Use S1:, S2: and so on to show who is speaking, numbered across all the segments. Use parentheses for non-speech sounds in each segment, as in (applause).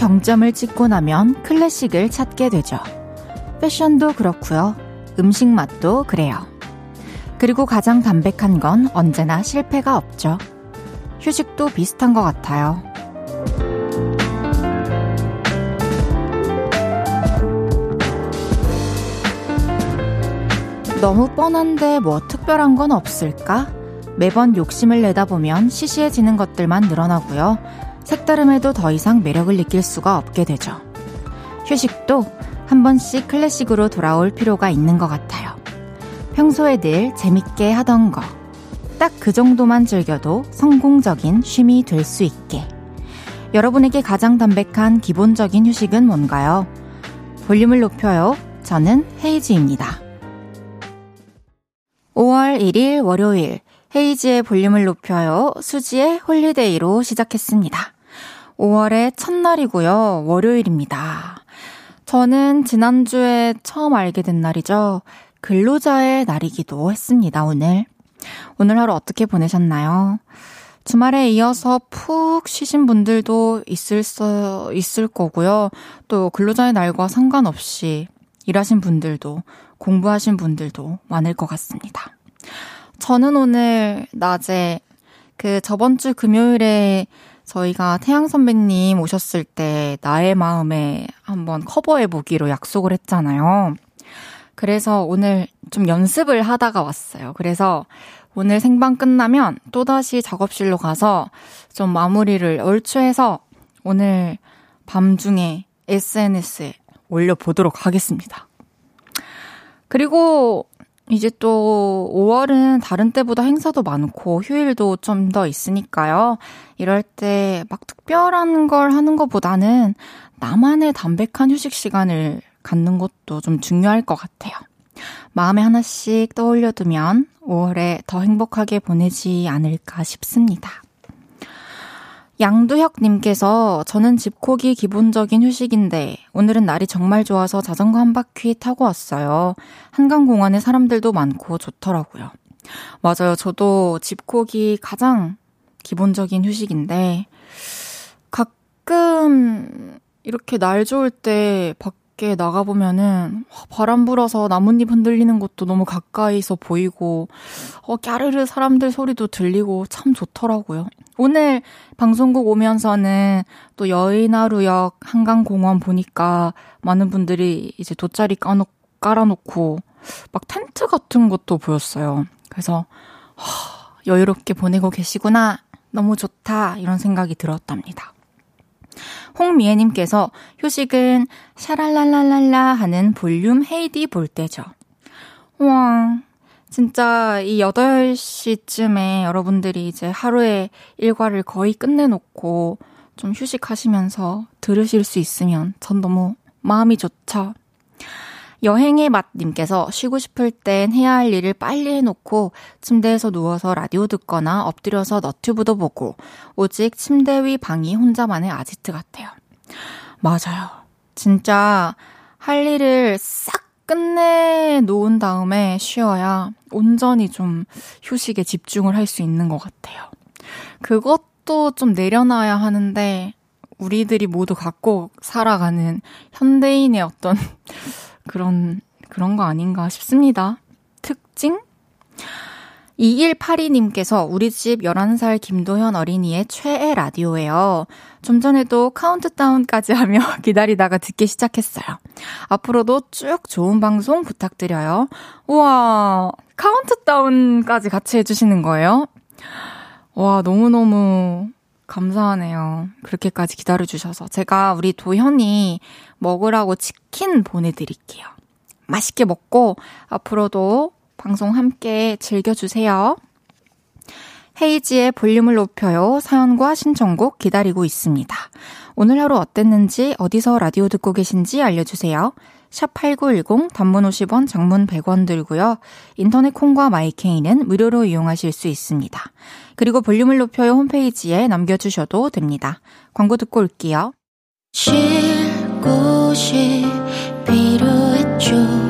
S1: 정점을 찍고 나면 클래식을 찾게 되죠. 패션도 그렇고요. 음식 맛도 그래요. 그리고 가장 담백한 건 언제나 실패가 없죠. 휴식도 비슷한 것 같아요. 너무 뻔한데 뭐 특별한 건 없을까? 매번 욕심을 내다 보면 시시해지는 것들만 늘어나고요. 색다름에도 더 이상 매력을 느낄 수가 없게 되죠. 휴식도 한 번씩 클래식으로 돌아올 필요가 있는 것 같아요. 평소에 늘 재밌게 하던 거. 딱 그 정도만 즐겨도 성공적인 쉼이 될 수 있게. 여러분에게 가장 담백한 기본적인 휴식은 뭔가요? 볼륨을 높여요. 저는 헤이즈입니다. 5월 1일 월요일 헤이즈의 볼륨을 높여요. 수지의 Holiday로 시작했습니다. 5월의 첫날이고요. 월요일입니다. 저는 지난주에 처음 알게 된 날이죠. 근로자의 날이기도 했습니다, 오늘. 오늘 하루 어떻게 보내셨나요? 주말에 이어서 푹 쉬신 분들도 있을 수, 있을 거고요. 또 근로자의 날과 상관없이 일하신 분들도 공부하신 분들도 많을 것 같습니다. 저는 오늘 낮에 그 저번 주 금요일에 저희가 태양 선배님 오셨을 때 나의 마음에 한번 커버해 보기로 약속을 했잖아요. 그래서 오늘 좀 연습을 하다가 왔어요. 그래서 오늘 생방 끝나면 또다시 작업실로 가서 좀 마무리를 얼추해서 오늘 밤중에 SNS에 올려보도록 하겠습니다. 그리고 이제 또 5월은 다른 때보다 행사도 많고 휴일도 좀 더 있으니까요. 이럴 때 막 특별한 걸 하는 것보다는 나만의 담백한 휴식 시간을 갖는 것도 좀 중요할 것 같아요. 마음에 하나씩 떠올려두면 5월에 더 행복하게 보내지 않을까 싶습니다. 양두혁님께서 저는 집콕이 기본적인 휴식인데 오늘은 날이 정말 좋아서 자전거 한 바퀴 타고 왔어요. 한강공원에 사람들도 많고 좋더라고요. 맞아요. 저도 집콕이 가장 기본적인 휴식인데 가끔 이렇게 날 좋을 때 밖에 나가보면은 바람 불어서 나뭇잎 흔들리는 것도 너무 가까이서 보이고 어, 까르르 사람들 소리도 들리고 참 좋더라고요. 오늘 방송국 오면서는 또 여의나루역 한강공원 보니까 많은 분들이 이제 돗자리 까놓, 깔아놓고 막 텐트 같은 것도 보였어요. 그래서 하, 여유롭게 보내고 계시구나. 너무 좋다. 이런 생각이 들었답니다. 홍미애님께서 휴식은 샤랄랄랄랄라 하는 볼륨 헤이디 볼 때죠. 우와, 진짜 이 8시쯤에 여러분들이 이제 하루의 일과를 거의 끝내놓고 좀 휴식하시면서 들으실 수 있으면 전 너무 마음이 좋죠. 여행의 맛님께서 쉬고 싶을 땐 해야 할 일을 빨리 해놓고 침대에서 누워서 라디오 듣거나 엎드려서 너튜브도 보고 오직 침대 위 방이 혼자만의 아지트 같아요. 맞아요. 진짜 할 일을 싹 끝내 놓은 다음에 쉬어야 온전히 좀 휴식에 집중을 할 수 있는 것 같아요. 그것도 좀 내려놔야 하는데 우리들이 모두 갖고 살아가는 현대인의 어떤 (laughs) 그런, 그런 거 아닌가 싶습니다. 특징? 2182님께서 우리 집 11살 김도현 어린이의 최애 라디오예요. 좀 전에도 카운트다운까지 하며 (laughs) 기다리다가 듣기 시작했어요. 앞으로도 쭉 좋은 방송 부탁드려요. 우와, 카운트다운까지 같이 해주시는 거예요? 와, 너무너무 감사하네요. 그렇게까지 기다려주셔서. 제가 우리 도현이 먹으라고 치킨 보내드릴게요. 맛있게 먹고 앞으로도 방송 함께 즐겨주세요. 헤이지의 볼륨을 높여요. 사연과 신청곡 기다리고 있습니다. 오늘 하루 어땠는지 어디서 라디오 듣고 계신지 알려주세요. 샵8910 단문 50원 장문 100원 들고요. 인터넷 콩과 마이케이는 무료로 이용하실 수 있습니다. 그리고 볼륨을 높여요 홈페이지에 남겨주셔도 됩니다. 광고 듣고 올게요. 쉴 곳이 필요했죠.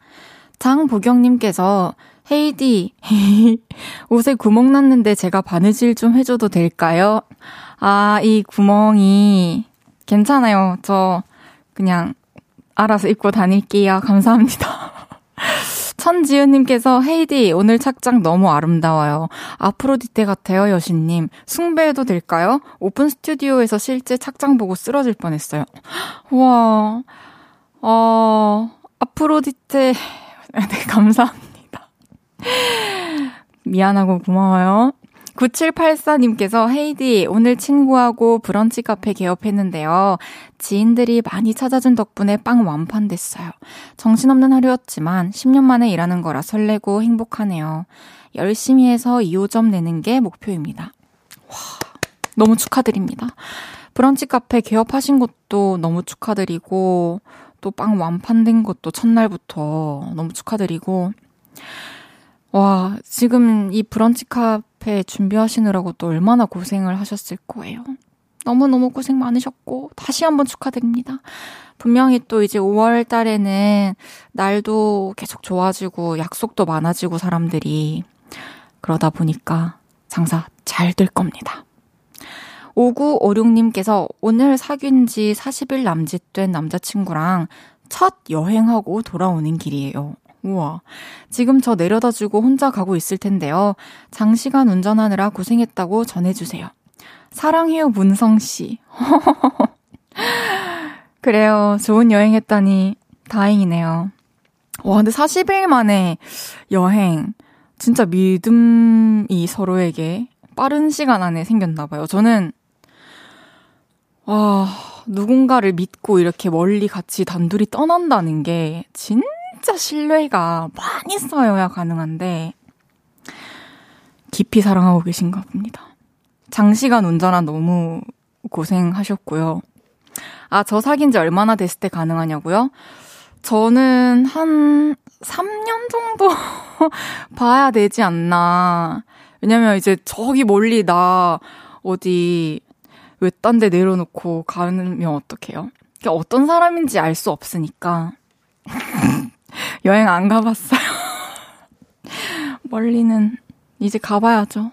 S1: 장보경님께서 헤이디 (laughs) 옷에 구멍 났는데 제가 바느질 좀 해줘도 될까요? 아 이 구멍이 괜찮아요. 저 그냥 알아서 입고 다닐게요. 감사합니다. (laughs) 천지은님께서 헤이디 오늘 착장 너무 아름다워요. 아프로디테 같아요 여신님. 숭배해도 될까요? 오픈 스튜디오에서 실제 착장 보고 쓰러질 뻔했어요. (gasps) 와, 어 아프로디테 (laughs) 네 감사합니다. 미안하고 고마워요. 9784님께서 헤이디, 오늘 친구하고 브런치 카페 개업했는데요. 지인들이 많이 찾아준 덕분에 빵 완판됐어요. 정신없는 하루였지만 10년 만에 일하는 거라 설레고 행복하네요. 열심히 해서 2호점 내는 게 목표입니다. 와, 너무 축하드립니다. 브런치 카페 개업하신 것도 너무 축하드리고, 또 빵 완판된 것도 첫날부터 너무 축하드리고, 와, 지금 이 브런치 카페 준비하시느라고 또 얼마나 고생을 하셨을 거예요. 너무너무 고생 많으셨고, 다시 한번 축하드립니다. 분명히 또 이제 5월 달에는 날도 계속 좋아지고, 약속도 많아지고, 사람들이. 그러다 보니까 장사 잘 될 겁니다. 5956님께서 오늘 사귄 지 40일 남짓된 남자친구랑 첫 여행하고 돌아오는 길이에요. 우와. 지금 저 내려다 주고 혼자 가고 있을 텐데요. 장시간 운전하느라 고생했다고 전해주세요. 사랑해요, 문성씨. (laughs) 그래요. 좋은 여행 했다니 다행이네요. 와, 근데 40일 만에 여행. 진짜 믿음이 서로에게 빠른 시간 안에 생겼나봐요. 저는, 와, 누군가를 믿고 이렇게 멀리 같이 단둘이 떠난다는 게 진짜 신뢰가 많이 쌓여야 가능한데 깊이 사랑하고 계신가 봅니다. 장시간 운전한 너무 고생하셨고요. 아, 저 사귄 지 얼마나 됐을 때 가능하냐고요? 저는 한 3년 정도 (laughs) 봐야 되지 않나. 왜냐면 이제 저기 멀리 나 어디 외딴 데 내려놓고 가면 어떡해요? 어떤 사람인지 알 수 없으니까. (laughs) 여행 안 가봤어요. (laughs) 멀리는 이제 가봐야죠.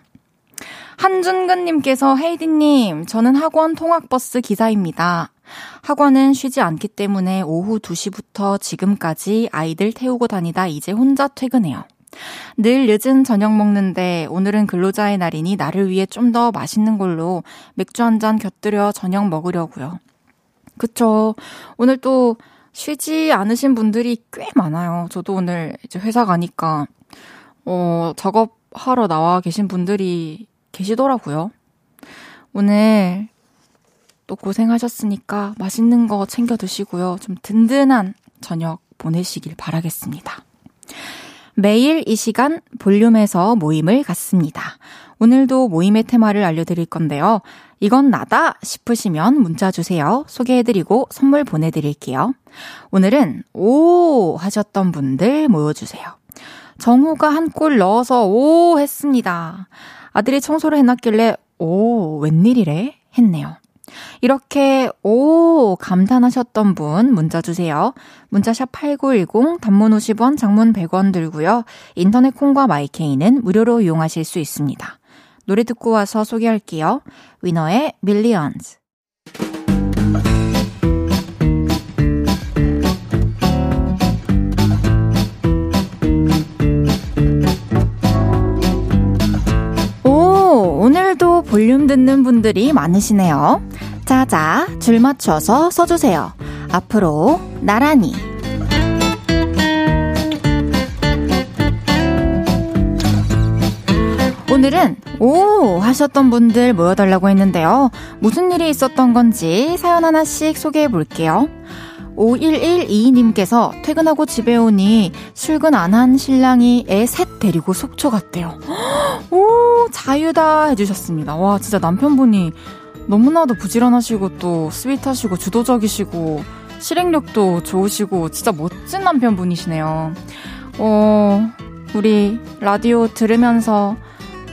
S1: 한준근님께서 헤이디님, 저는 학원 통학버스 기사입니다. 학원은 쉬지 않기 때문에 오후 2시부터 지금까지 아이들 태우고 다니다 이제 혼자 퇴근해요. 늘 늦은 저녁 먹는데 오늘은 근로자의 날이니 나를 위해 좀 더 맛있는 걸로 맥주 한 잔 곁들여 저녁 먹으려고요. 그쵸. 오늘 또 쉬지 않으신 분들이 꽤 많아요. 저도 오늘 이제 회사 가니까, 어, 작업하러 나와 계신 분들이 계시더라고요. 오늘 또 고생하셨으니까 맛있는 거 챙겨 드시고요. 좀 든든한 저녁 보내시길 바라겠습니다. 매일 이 시간 볼륨에서 모임을 갖습니다. 오늘도 모임의 테마를 알려드릴 건데요. 이건 나다 싶으시면 문자 주세요. 소개해드리고 선물 보내드릴게요. 오늘은 오 하셨던 분들 모여주세요. 정호가 한 골 넣어서 오 했습니다. 아들이 청소를 해놨길래 오 웬일이래 했네요. 이렇게 오 감탄하셨던 분 문자 주세요. 문자샵 8910 단문 50원 장문 100원 들고요. 인터넷 콩과 마이케이는 무료로 이용하실 수 있습니다. 노래 듣고 와서 소개할게요. 위너의 밀리언즈. 볼륨 듣는 분들이 많으시네요. 자자, 줄 맞춰서 써주세요. 앞으로 나란히. 오늘은 오 하셨던 분들 모여달라고 했는데요. 무슨 일이 있었던 건지 사연 하나씩 소개해 볼게요. 5112님께서 퇴근하고 집에 오니 출근 안 한 신랑이 애 셋 데리고 속초 갔대요. (gasps) 오, 자유다 해주셨습니다. 와, 진짜 남편분이 너무나도 부지런하시고 또 스윗하시고 주도적이시고 실행력도 좋으시고 진짜 멋진 남편분이시네요. 어, 우리 라디오 들으면서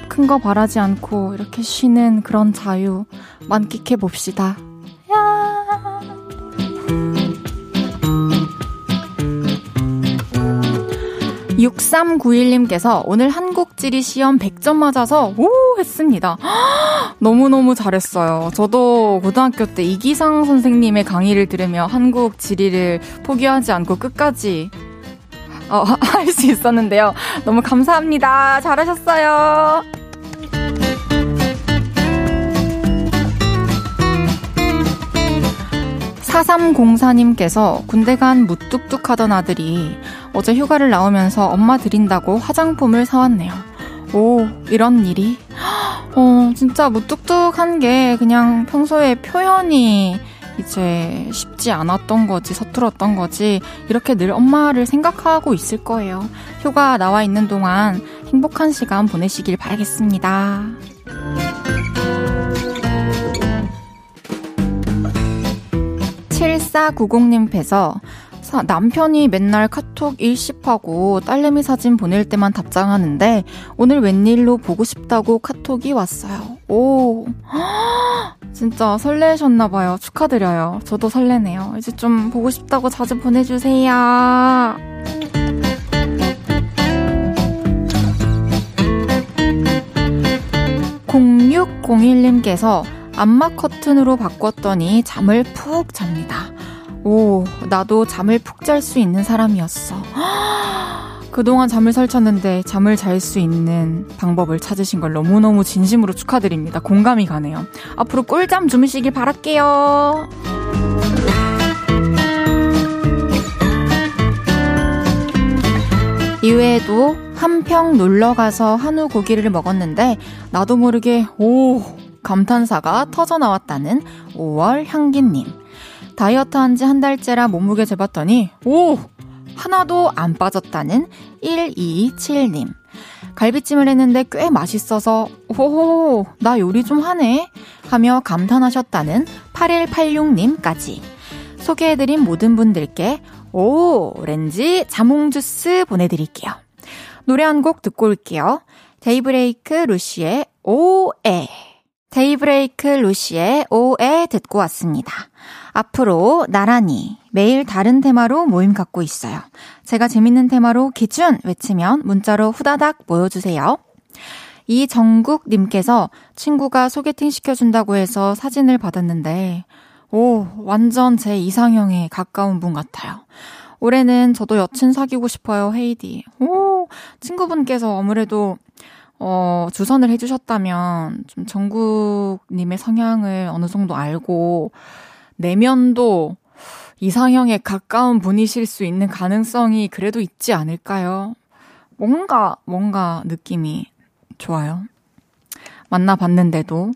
S1: 큰 거 바라지 않고 이렇게 쉬는 그런 자유 만끽해 봅시다. 야! 6391님께서 오늘 한국지리 시험 100점 맞아서 오 했습니다. (gasps) 너무너무 잘했어요. 저도 고등학교 때 이기상 선생님의 강의를 들으며 한국 지리를 포기하지 않고 끝까지 어, (laughs) 할 수 있었는데요. 너무 감사합니다. 잘하셨어요. 4304님께서 군대 간 무뚝뚝하던 아들이 어제 휴가를 나오면서 엄마 드린다고 화장품을 사왔네요. 오, 이런 일이? 어, 진짜 무뚝뚝한 게 그냥 평소에 표현이 이제 쉽지 않았던 거지, 서툴었던 거지, 이렇게 늘 엄마를 생각하고 있을 거예요. 휴가 나와 있는 동안 행복한 시간 보내시길 바라겠습니다. 7490님께서 남편이 맨날 카톡 일십하고 딸내미 사진 보낼 때만 답장하는데 오늘 웬일로 보고 싶다고 카톡이 왔어요. 오, (gasps) 진짜 설레셨나봐요. 축하드려요. 저도 설레네요. 이제 좀 보고 싶다고 자주 보내주세요. 0601님께서 안마 커튼으로 바꿨더니 잠을 푹 잡니다. 오, 나도 잠을 푹 잘 수 있는 사람이었어. (gasps) 그동안 잠을 설쳤는데 잠을 잘 수 있는 방법을 찾으신 걸 너무너무 진심으로 축하드립니다. 공감이 가네요. 앞으로 꿀잠 주무시길 바랄게요. 이외에도 한평 놀러 가서 한우 고기를 먹었는데 나도 모르게 오 감탄사가 터져 나왔다는 5월 향기님. 다이어트 한 지 한 달째라 몸무게 재봤더니, 오! 하나도 안 빠졌다는 127님. 갈비찜을 했는데 꽤 맛있어서, 오호, 나 요리 좀 하네? 하며 감탄하셨다는 8186님까지. 소개해드린 모든 분들께 오렌지 자몽 주스 보내드릴게요. 노래 한 곡 듣고 올게요. 데이브레이크 루시의 오에. 데이브레이크 루시의 오에 듣고 왔습니다. 앞으로 나란히 매일 다른 테마로 모임 갖고 있어요. 제가 재밌는 테마로 기준 외치면 문자로 후다닥 모여주세요. 이정국님께서 친구가 소개팅 시켜준다고 해서 사진을 받았는데, 오, 완전 제 이상형에 가까운 분 같아요. 올해는 저도 여친 사귀고 싶어요, 헤이디. 오, 친구분께서 아무래도 어, 주선을 해주셨다면 좀 정국님의 성향을 어느 정도 알고 내면도 이상형에 가까운 분이실 수 있는 가능성이 그래도 있지 않을까요? 뭔가, 뭔가 느낌이 좋아요. 만나봤는데도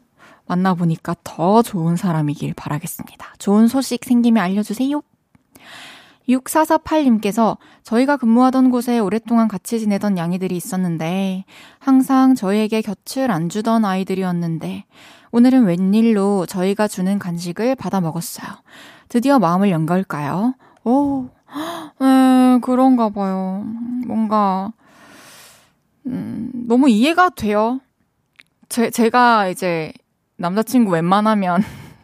S1: 만나보니까 더 좋은 사람이길 바라겠습니다. 좋은 소식 생기면 알려주세요. 6448님께서 저희가 근무하던 곳에 오랫동안 같이 지내던 양이들이 있었는데 항상 저희에게 곁을 안 주던 아이들이었는데 오늘은 웬일로 저희가 주는 간식을 받아 먹었어요. 드디어 마음을 연 걸까요? 오, 네, 그런가 봐요. 뭔가, 음, 너무 이해가 돼요. 제, 제가 이제 남자친구 웬만하면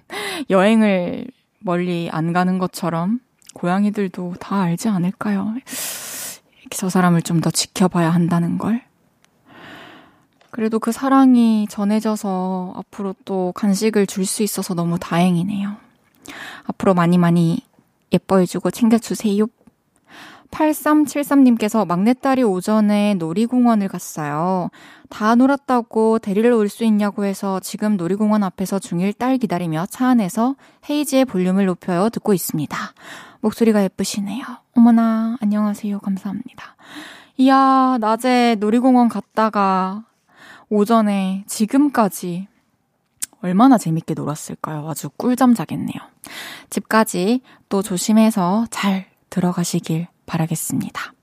S1: (laughs) 여행을 멀리 안 가는 것처럼 고양이들도 다 알지 않을까요? 저 사람을 좀 더 지켜봐야 한다는 걸. 그래도 그 사랑이 전해져서 앞으로 또 간식을 줄 수 있어서 너무 다행이네요. 앞으로 많이 많이 예뻐해주고 챙겨주세요. 8373님께서 막내딸이 오전에 놀이공원을 갔어요. 다 놀았다고 데리러 올 수 있냐고 해서 지금 놀이공원 앞에서 중1 딸 기다리며 차 안에서 헤이지의 볼륨을 높여요 듣고 있습니다. 목소리가 예쁘시네요. 어머나, 안녕하세요. 감사합니다. 이야, 낮에 놀이공원 갔다가 오전에 지금까지 얼마나 재밌게 놀았을까요? 아주 꿀잠 자겠네요. 집까지 또 조심해서 잘 들어가시길 바라겠습니다.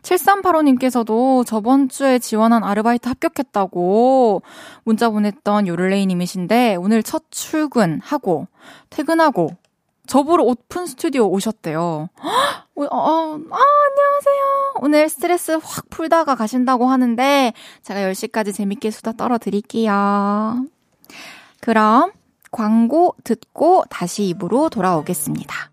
S1: 7385님께서도 저번 주에 지원한 아르바이트 합격했다고 문자 보냈던 요를레이님이신데 오늘 첫 출근하고 퇴근하고 저보러 오픈 스튜디오 오셨대요. (gasps) 어, 어, 아, 안녕하세요. 오늘 스트레스 확 풀다가 가신다고 하는데, 제가 10시까지 재밌게 수다 떨어드릴게요. 그럼, 광고 듣고 다시 입으로 돌아오겠습니다.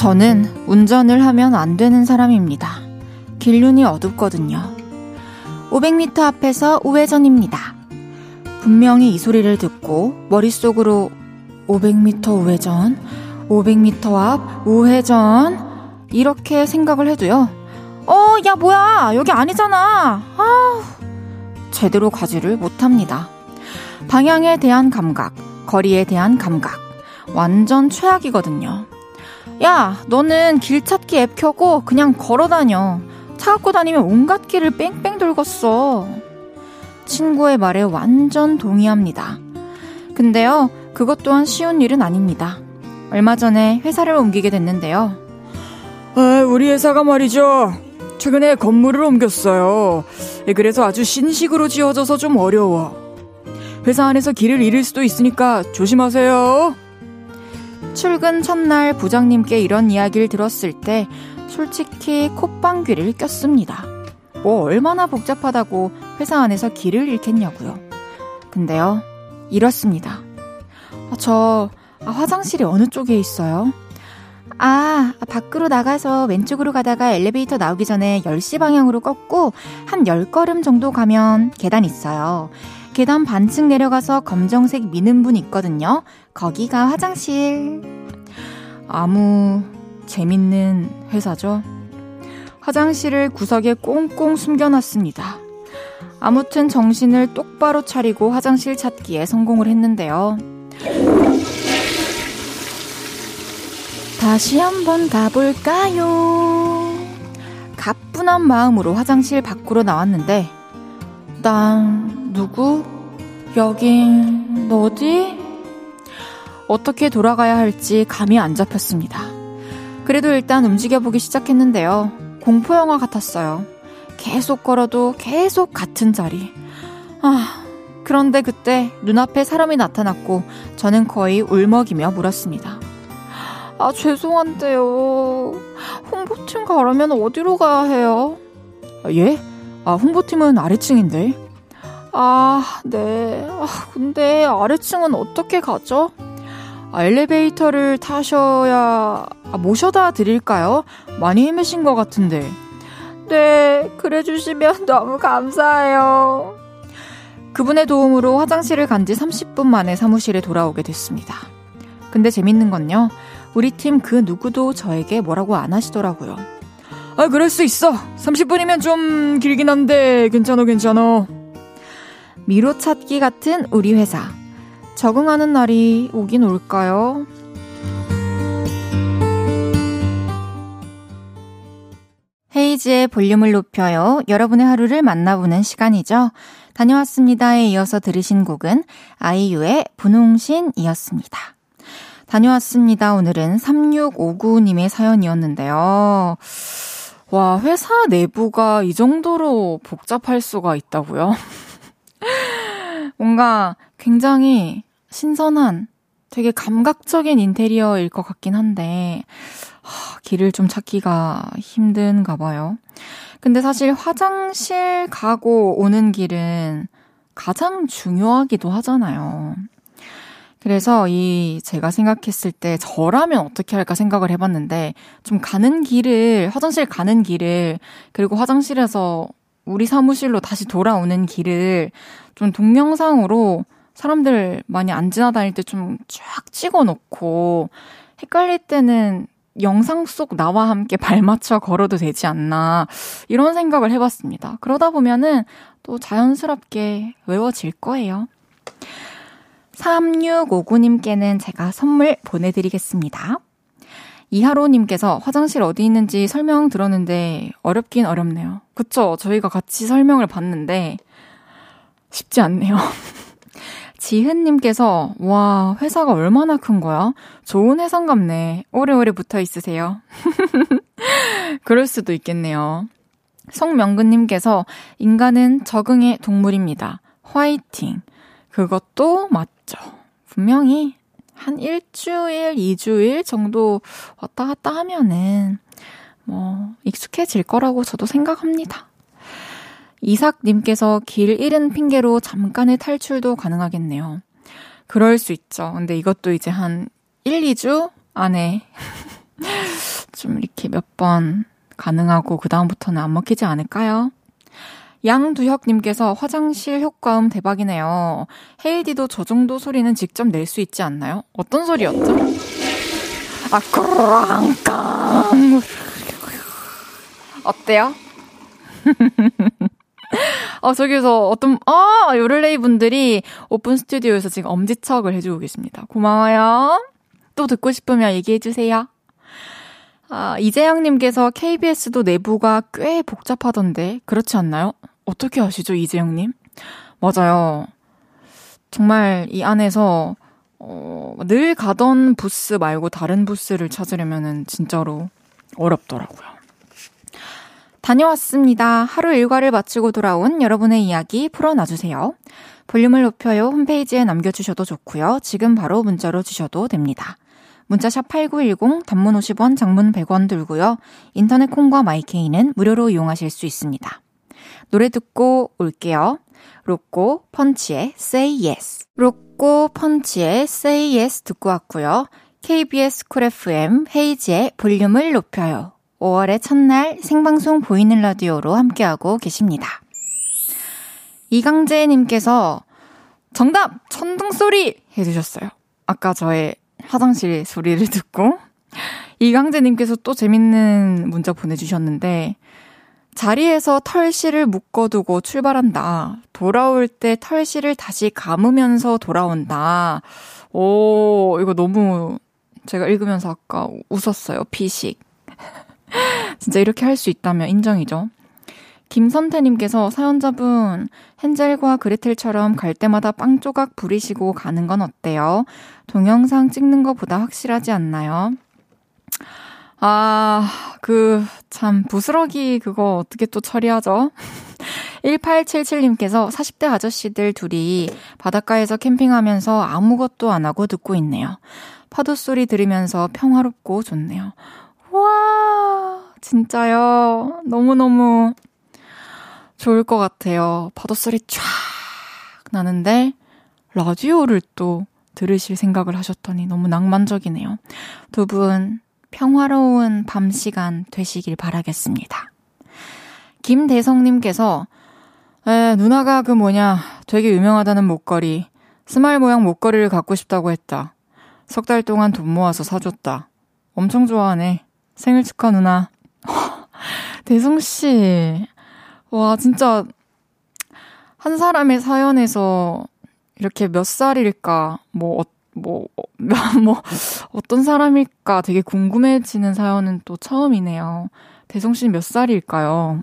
S1: 저는 운전을 하면 안 되는 사람입니다. 길눈이 어둡거든요. 500m 앞에서 우회전입니다. 분명히 이 소리를 듣고 머릿속으로 500m 우회전, 500m 앞 우회전 이렇게 생각을 해도요. 어, 야 뭐야? 여기 아니잖아. 아, 제대로 가지를 못합니다. 방향에 대한 감각, 거리에 대한 감각 완전 최악이거든요. 야, 너는 길 찾기 앱 켜고 그냥 걸어 다녀. 차 갖고 다니면 온갖 길을 뺑뺑 돌겠어. 친구의 말에 완전 동의합니다. 근데요, 그것 또한 쉬운 일은 아닙니다. 얼마 전에 회사를 옮기게 됐는데요.
S2: 아, 우리 회사가 말이죠. 최근에 건물을 옮겼어요. 예, 그래서 아주 신식으로 지어져서 좀 어려워. 회사 안에서 길을 잃을 수도 있으니까 조심하세요.
S1: 출근 첫날 부장님께 이런 이야기를 들었을 때 솔직히 콧방귀를 꼈습니다. 뭐 얼마나 복잡하다고 회사 안에서 길을 잃겠냐고요. 근데요, 이렇습니다. 아, 저 아, 화장실이 어느 쪽에 있어요? 아, 밖으로 나가서 왼쪽으로 가다가 엘리베이터 나오기 전에 10시 방향으로 꺾고 한 10걸음 정도 가면 계단 있어요. 계단 반층 내려가서 검정색 미는 분 있거든요. 거기가 화장실. 아무 재밌는 회사죠. 화장실을 구석에 꽁꽁 숨겨놨습니다. 아무튼 정신을 똑바로 차리고 화장실 찾기에 성공을 했는데요. 다시 한번 가볼까요? 가뿐한 마음으로 화장실 밖으로 나왔는데, 난 누구? 여긴 어디? 어떻게 돌아가야 할지 감이 안 잡혔습니다. 그래도 일단 움직여보기 시작했는데요. 공포영화 같았어요. 계속 걸어도 계속 같은 자리. 아, 그런데 그때 눈앞에 사람이 나타났고 저는 거의 울먹이며 물었습니다. 아, 죄송한데요. 홍보팀 가려면 어디로 가야 해요?
S2: 아, 예? 아, 홍보팀은 아래층인데.
S1: 아, 네. 아, 근데 아래층은 어떻게 가죠?
S2: 아, 엘리베이터를 타셔야 아, 모셔다 드릴까요? 많이 헤매신 것 같은데.
S1: 네, 그래 주시면 너무 감사해요. 그분의 도움으로 화장실을 간 지 30분 만에 사무실에 돌아오게 됐습니다. 근데 재밌는 건요. 우리 팀 그 누구도 저에게 뭐라고 안 하시더라고요.
S2: 아, 그럴 수 있어. 30분이면 좀 길긴 한데 괜찮어, 괜찮어.
S1: 미로 찾기 같은 우리 회사. 적응하는 날이 오긴 올까요? 헤이즈의 볼륨을 높여요. 여러분의 하루를 만나보는 시간이죠. 다녀왔습니다에 이어서 들으신 곡은 아이유의 분홍신이었습니다. 다녀왔습니다. 오늘은 3659님의 사연이었는데요. 와, 회사 내부가 이 정도로 복잡할 수가 있다고요? (laughs) 뭔가 굉장히 신선한 되게 감각적인 인테리어일 것 같긴 한데, 길을 좀 찾기가 힘든가 봐요. 근데 사실 화장실 가고 오는 길은 가장 중요하기도 하잖아요. 그래서 이 제가 생각했을 때 저라면 어떻게 할까 생각을 해봤는데 좀 가는 길을 화장실 가는 길을 그리고 화장실에서 우리 사무실로 다시 돌아오는 길을 좀 동영상으로 사람들 많이 안 지나다닐 때 좀 쫙 찍어 놓고 헷갈릴 때는 영상 속 나와 함께 (laughs) 발맞춰 걸어도 되지 않나 이런 생각을 해봤습니다. 그러다 보면은 또 자연스럽게 외워질 거예요. 3659님께는 제가 선물 보내드리겠습니다. 이하로님께서 화장실 어디 있는지 설명 들었는데 어렵긴 어렵네요. 그쵸? 저희가 같이 설명을 봤는데 쉽지 않네요. (laughs) 지은님께서 와 회사가 얼마나 큰 거야? 좋은 회사인 갑네. 오래오래 붙어 있으세요. (laughs) 그럴 수도 있겠네요. 송명근님께서 인간은 적응의 동물입니다. 화이팅. 그것도 맞죠. 분명히 한 일주일, 이주일 정도 왔다 갔다 하면은 뭐 익숙해질 거라고 저도 생각합니다. 이삭님께서 길 잃은 핑계로 잠깐의 탈출도 가능하겠네요. 그럴 수 있죠. 근데 이것도 이제 한 1, 2주 안에 (laughs) 좀 이렇게 몇 번 가능하고 그다음부터는 안 먹히지 않을까요? 양두혁님께서 화장실 효과음 대박이네요. 헤이디도 저 정도 소리는 직접 낼 수 있지 않나요? 어떤 소리였죠? 아, 꾸랑깡. (laughs) 어때요? (laughs) (laughs) 어, 저기서 어떤, 아, 요를레이 분들이 오픈 스튜디오에서 지금 엄지척을 해주고 계십니다. 고마워요. 또 듣고 싶으면 얘기해주세요. 아, 이재영님께서 KBS도 내부가 꽤 복잡하던데, 그렇지 않나요? 어떻게 아시죠, 이재영님? 맞아요. 정말 이 안에서, 어, 늘 가던 부스 말고 다른 부스를 찾으려면은 진짜로 어렵더라고요. 다녀왔습니다. 하루 일과를 마치고 돌아온 여러분의 이야기 풀어놔주세요. 볼륨을 높여요 홈페이지에 남겨주셔도 좋고요. 지금 바로 문자로 주셔도 됩니다. 문자 샵 8910 단문 50원 장문 100원 들고요. 인터넷 콩과 마이케이는 무료로 이용하실 수 있습니다. 노래 듣고 올게요. 로꼬 펀치의 Say Yes. 로꼬 펀치의 Say Yes 듣고 왔고요. KBS 쿨 FM 헤이즈의 볼륨을 높여요. 5월의 첫날 생방송 보이는 라디오로 함께하고 계십니다. 이강재님께서 정답! 천둥소리! 해주셨어요. 아까 저의 화장실 소리를 듣고 이강재님께서 또 재밌는 문자 보내주셨는데 자리에서 털실을 묶어두고 출발한다. 돌아올 때 털실을 다시 감으면서 돌아온다. 오, 이거 너무 제가 읽으면서 아까 웃었어요. 피식. 진짜 이렇게 할 수 있다면 인정이죠. 김선태님께서 사연자분, 헨젤과 그레텔처럼 갈 때마다 빵 조각 부리시고 가는 건 어때요? 동영상 찍는 것보다 확실하지 않나요? 아, 그, 참, 부스러기 그거 어떻게 또 처리하죠? (laughs) 1877님께서 40대 아저씨들 둘이 바닷가에서 캠핑하면서 아무것도 안 하고 듣고 있네요. 파도 소리 들으면서 평화롭고 좋네요. 와, 진짜요. 너무너무 좋을 것 같아요. 파도 소리 쫙 나는데 라디오를 또 들으실 생각을 하셨더니 너무 낭만적이네요. 두 분 평화로운 밤 시간 되시길 바라겠습니다. 김대성님께서 에, 누나가 그 뭐냐 되게 유명하다는 목걸이 스마일 모양 목걸이를 갖고 싶다고 했다. 석 달 동안 돈 모아서 사줬다. 엄청 좋아하네. 생일 축하 누나. (laughs) 대성씨. 와, 진짜, 한 사람의 사연에서 이렇게 몇 살일까, 뭐, 어, 뭐, (laughs) 뭐, 어떤 사람일까 되게 궁금해지는 사연은 또 처음이네요. 대성씨는 몇 살일까요?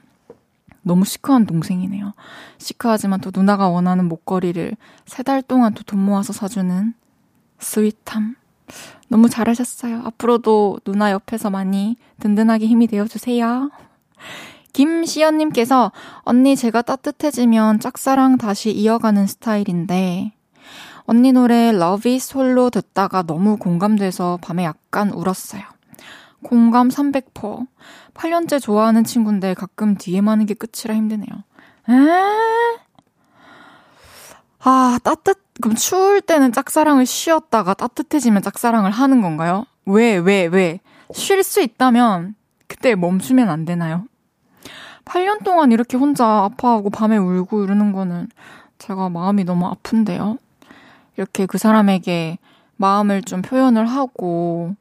S1: 너무 시크한 동생이네요. 시크하지만 또 누나가 원하는 목걸이를 세 달 동안 또 돈 모아서 사주는 스윗함. 너무 잘하셨어요. 앞으로도 누나 옆에서 많이 든든하게 힘이 되어주세요. 김시연님께서 언니 제가 따뜻해지면 짝사랑 다시 이어가는 스타일인데 언니 노래 Love is 홀로 듣다가 너무 공감돼서 밤에 약간 울었어요. 공감 300%. 8년째 좋아하는 친구인데 가끔 DM 하는 게 끝이라 힘드네요. 에? 아, 따뜻, 그럼 추울 때는 짝사랑을 쉬었다가 따뜻해지면 짝사랑을 하는 건가요? 왜, 왜, 왜? 쉴 수 있다면 그때 멈추면 안 되나요? 8년 동안 이렇게 혼자 아파하고 밤에 울고 이러는 거는 제가 마음이 너무 아픈데요. 이렇게 그 사람에게 마음을 좀 표현을 하고,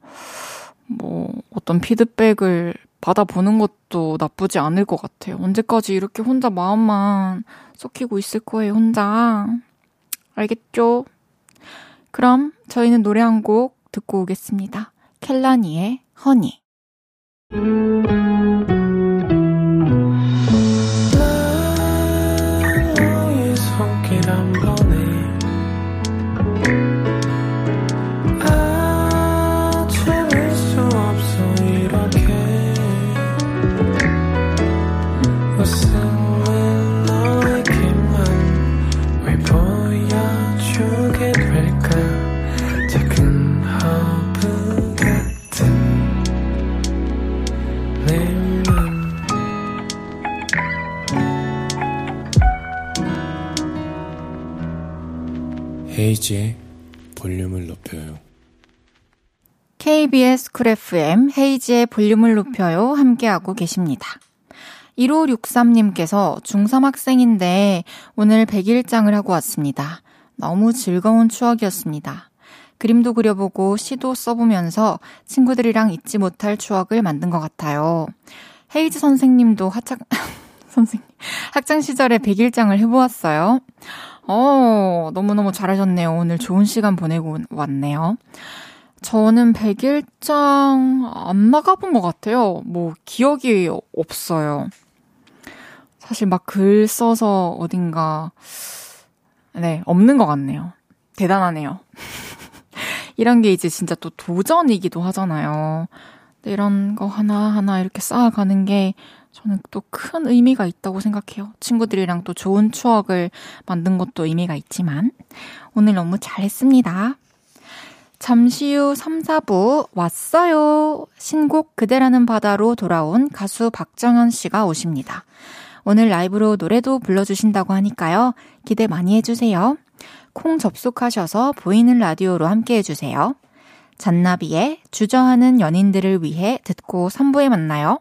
S1: 뭐, 어떤 피드백을 받아보는 것도 나쁘지 않을 것 같아요. 언제까지 이렇게 혼자 마음만 썩히고 있을 거예요, 혼자. 알겠죠? 그럼 저희는 노래 한 곡 듣고 오겠습니다. 켈라니의 허니.
S3: 헤이즈의 볼륨을 높여요.
S1: KBS 쿨 FM 헤이즈의 볼륨을 높여요. 함께하고 계십니다. 1563님께서 중3 학생인데 오늘 백일장을 하고 왔습니다. 너무 즐거운 추억이었습니다. 그림도 그려보고 시도 써보면서 친구들이랑 잊지 못할 추억을 만든 것 같아요. 헤이즈 선생님도 학창, (laughs) 선생님, 학창 시절에 100일장을 해보았어요. 어, 너무너무 잘하셨네요. 오늘 좋은 시간 보내고 왔네요. 저는 100일장 안 나가본 것 같아요. 뭐, 기억이 없어요. 사실 막 글 써서 어딘가, 네, 없는 것 같네요. 대단하네요. (laughs) 이런 게 이제 진짜 또 도전이기도 하잖아요. 이런 거 하나하나 이렇게 쌓아가는 게 저는 또 큰 의미가 있다고 생각해요. 친구들이랑 또 좋은 추억을 만든 것도 의미가 있지만 오늘 너무 잘했습니다. 잠시 후 3, 4부 왔어요. 신곡 그대라는 바다로 돌아온 가수 박정현 씨가 오십니다. 오늘 라이브로 노래도 불러주신다고 하니까요. 기대 많이 해주세요. 콩 접속하셔서 보이는 라디오로 함께 해주세요. 잔나비의 주저하는 연인들을 위해 듣고 3부에 만나요.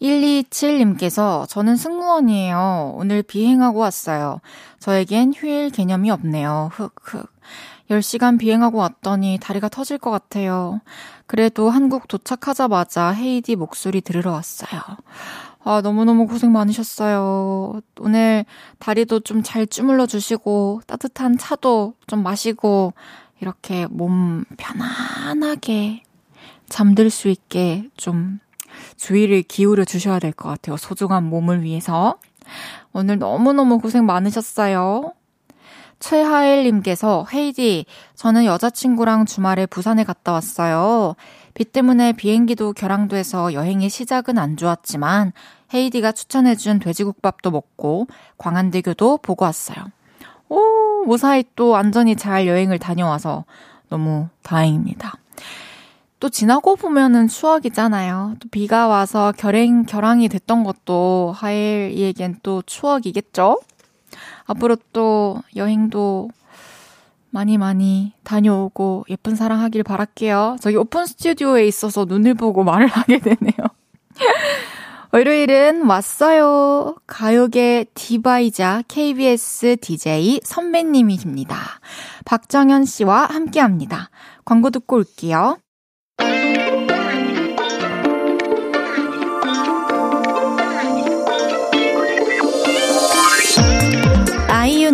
S1: 127님께서 저는 승무원이에요. 오늘 비행하고 왔어요. 저에겐 휴일 개념이 없네요. 흑흑. 10시간 비행하고 왔더니 다리가 터질 것 같아요. 그래도 한국 도착하자마자 헤이디 목소리 들으러 왔어요. 아, 너무너무 고생 많으셨어요. 오늘 다리도 좀 잘 주물러 주시고, 따뜻한 차도 좀 마시고, 이렇게 몸 편안하게 잠들 수 있게 좀 주의를 기울여 주셔야 될 것 같아요. 소중한 몸을 위해서. 오늘 너무너무 고생 많으셨어요. 최하일님께서 헤이디, 저는 여자친구랑 주말에 부산에 갔다 왔어요. 비 때문에 비행기도 결항돼서 여행의 시작은 안 좋았지만 헤이디가 추천해준 돼지국밥도 먹고 광안대교도 보고 왔어요. 오, 무사히 또 안전히 잘 여행을 다녀와서 너무 다행입니다. 또 지나고 보면은 추억이잖아요. 또 비가 와서 결행, 결항이 됐던 것도 하일이에겐 또 추억이겠죠? 앞으로 또 여행도 많이 많이 다녀오고 예쁜 사랑 하길 바랄게요. 저기 오픈 스튜디오에 있어서 눈을 보고 말을 하게 되네요. (laughs) 월요일은 왔어요. 가요계 디바이자 KBS DJ 선배님이십니다. 박정현 씨와 함께 합니다. 광고 듣고 올게요.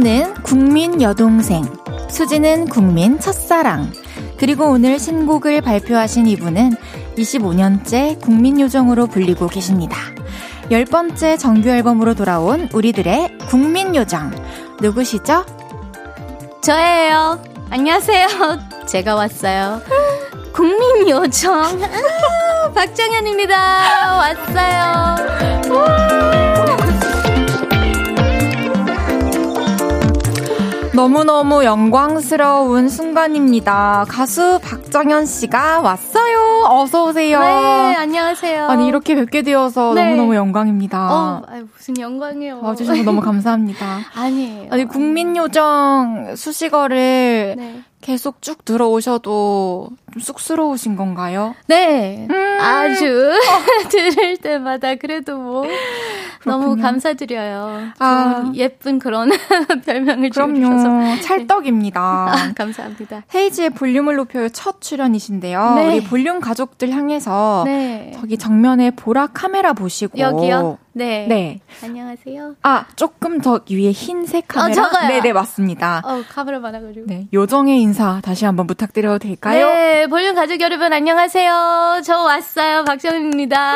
S1: 진아는 국민 여동생, 수지는 국민 첫사랑, 그리고 오늘 신곡을 발표하신 이분은 25년째 국민요정으로 불리고 계십니다. 열 번째 정규 앨범으로 돌아온 우리들의 국민요정. 누구시죠?
S4: 저예요. 안녕하세요. (laughs) 제가 왔어요. 국민요정. (laughs) 박정현입니다. 왔어요.
S1: 너무너무 영광스러운 순간입니다. 가수 박정현 씨가 왔어요. 어서 오세요.
S4: 네, 안녕하세요.
S1: 아니 이렇게 뵙게 되어서 네. 너무너무 영광입니다.
S4: 어, 아유, 무슨 영광이에요.
S1: 와주셔서 너무 감사합니다. (laughs)
S4: 아니에요.
S1: 아니 국민 요정 수식어를 네. 계속 쭉 들어오셔도 좀 쑥스러우신 건가요?
S4: 네. 음~ 아주 (laughs) 들을 때마다 그래도 뭐 그렇군요. 너무 감사드려요. 아, 예쁜 그런 (laughs) 별명을
S1: 그럼요. 찰떡입니다.
S4: 아, 감사합니다.
S1: 헤이지의 볼륨을 높여요 첫 출연이신데요. 네. 우리 볼륨 가족들 향해서 네. 저기 정면에 보라 카메라 보시고
S4: 여기요? 네.
S1: 네.
S4: 안녕하세요.
S1: 아, 조금 더 위에 흰색 어, 카메라. 어, 네, 네, 맞습니다.
S4: 어, 카메라 많아가지고.
S1: 네. 요정의 인사 다시 한번 부탁드려도 될까요?
S4: 네, 볼륨 가족 여러분 안녕하세요. 저 왔어요. 박정입니다.